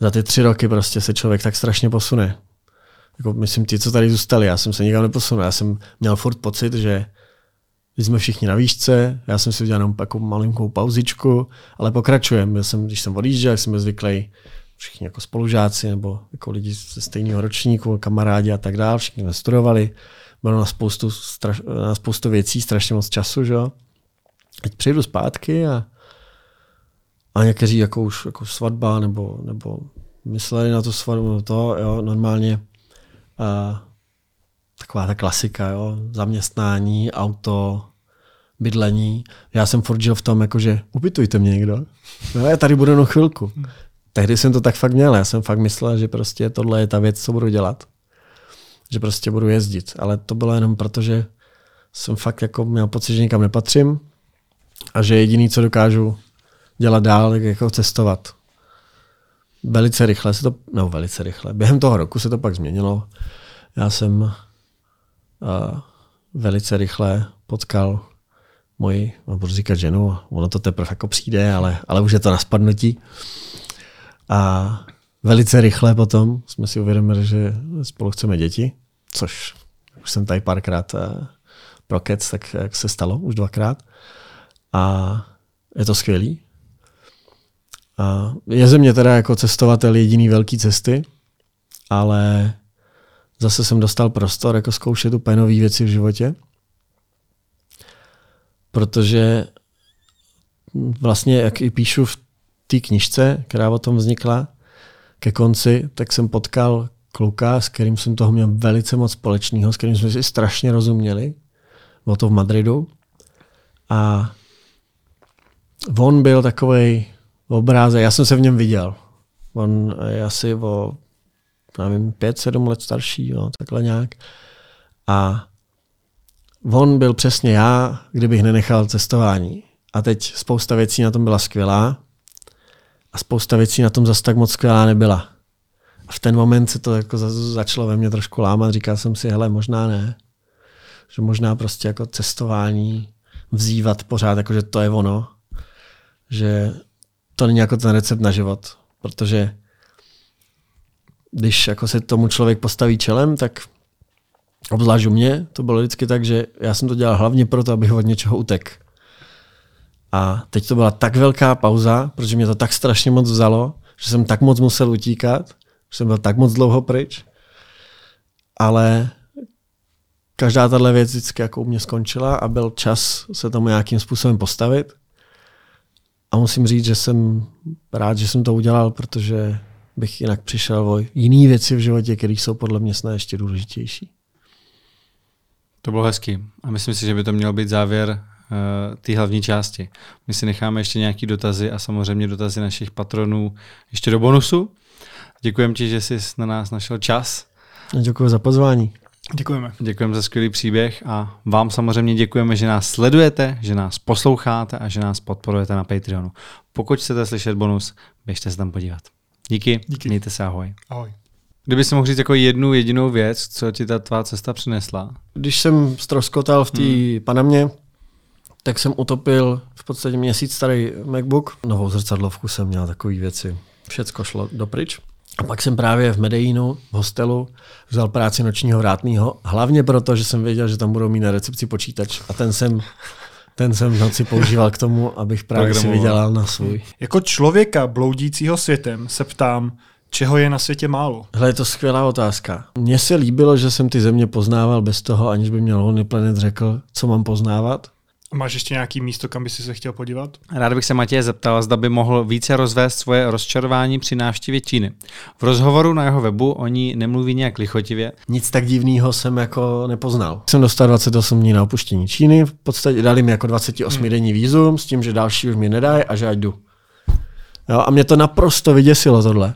za ty tři roky prostě se člověk tak strašně posune. Jako, myslím, ti, co tady zůstali, já jsem se nikam neposunul. Já jsem měl furt pocit, že když jsme všichni na výšce, já jsem si udělal jenom takovou malinkou pauzičku, ale pokračujeme. Byl jsem, když jsem odjížděl, jak jsem byl zvyklý, všichni jako spolužáci nebo jako lidi ze stejného ročníku, kamarádi a tak dále, všichni jsme studovali, bylo na spoustu, straš, na spoustu věcí strašně moc času, že jo. Teď přijdu zpátky a, a někteří jako už jako svatba nebo, nebo mysleli na tu svatbu, no to, jo, normálně a, taková ta klasika, jo, zaměstnání, auto, bydlení. Já jsem furt žil v tom, jako, že ubytujte mě někdo. No, já tady budu jenom chvilku. Tehdy jsem to tak fakt měl. Já jsem fakt myslel, že prostě tohle je ta věc, co budu dělat. Že prostě budu jezdit. Ale to bylo jenom proto, že jsem fakt jako měl pocit, že nikam nepatřím a že jediný, co dokážu dělat dál, je jako cestovat. Velice rychle se to, no velice rychle, během toho roku se to pak změnilo. Já jsem uh, velice rychle potkal moji, no, budu říkat ženu, ono to teprve jako přijde, ale, ale už je to na spadnutí. A velice rychle potom jsme si uvědomili, že spolu chceme děti, což už jsem tady párkrát uh, prokec, tak jak se stalo už dvakrát. A je to skvělý. Je ze mě teda jako cestovatel jediný velký cesty, ale zase jsem dostal prostor jako zkoušet úplně nové věci v životě. Protože vlastně, jak i píšu v té knižce, která o tom vznikla ke konci, tak jsem potkal kluka, s kterým jsem toho měl velice moc společného, s kterým jsme si strašně rozuměli. Bylo to v Madridu. A on byl takový obrázek, já jsem se v něm viděl. On je asi o, nevím, pět, sedm let starší, jo, takhle nějak. A on byl přesně já, kdybych nenechal cestování. A teď spousta věcí na tom byla skvělá a spousta věcí na tom zase tak moc skvělá nebyla. A v ten moment se to jako začalo ve mně trošku lámat. Říkal jsem si, hele, možná ne. Že možná prostě jako cestování, vzývat pořád, jako že to je ono. Že to není jako ten recept na život, protože když jako se tomu člověk postaví čelem, tak obzvlášť u mě, to bylo vždycky tak, že já jsem to dělal hlavně proto, abych od něčeho utek. A teď to byla tak velká pauza, protože mě to tak strašně moc vzalo, že jsem tak moc musel utíkat, že jsem byl tak moc dlouho pryč, ale každá tahle věc vždycky jako u mě skončila a byl čas se tomu nějakým způsobem postavit. A musím říct, že jsem rád, že jsem to udělal, protože bych jinak přišel o jiné věci v životě, které jsou podle mě snad ještě důležitější. To bylo hezký. A myslím si, že by to měl být závěr uh, té hlavní části. My si necháme ještě nějaký dotazy a samozřejmě dotazy našich patronů ještě do bonusu. Děkujeme ti, že jsi na nás našel čas. Děkuji za pozvání. Děkujeme. Děkujeme za skvělý příběh a vám samozřejmě děkujeme, že nás sledujete, že nás posloucháte a že nás podporujete na Patreonu. Pokud chcete slyšet bonus, běžte se tam podívat. Díky, Díky. mějte se, ahoj. Ahoj. Kdyby si mohl říct jako jednu jedinou věc, co ti ta tvá cesta přinesla, Když jsem stroskotal v té hmm. Panamě, tak jsem utopil v podstatě měsíc starý MacBook. Novou zrcadlovku jsem měl, takové věci. Všecko šlo dopryč. A pak jsem právě v Medellínu, v hostelu, vzal práci nočního vrátného, hlavně proto, že jsem věděl, že tam budou mít na recepci počítač. A ten jsem, ten jsem v noci používal k tomu, abych právě si vydělal na svůj. Jako člověka bloudícího světem se ptám, čeho je na světě málo. Hele, je to skvělá otázka. Mně se líbilo, že jsem ty země poznával bez toho, aniž by mě Lonely Planet řekl, co mám poznávat. Máš ještě nějaký místo, kam by si se chtěl podívat? Rád bych se Matěje zeptal, zda by mohl více rozvést svoje rozčarování při návštěvě Číny. V rozhovoru na jeho webu o ní nemluví nějak lichotivě. Nic tak divného jsem jako nepoznal. Jsem dostal 28 dní na opuštění Číny, v podstatě dali mi jako 28 hmm. denní vízum s tím, že další už mi nedají a že ať jdu. Jo, a mě to naprosto vyděsilo tohle.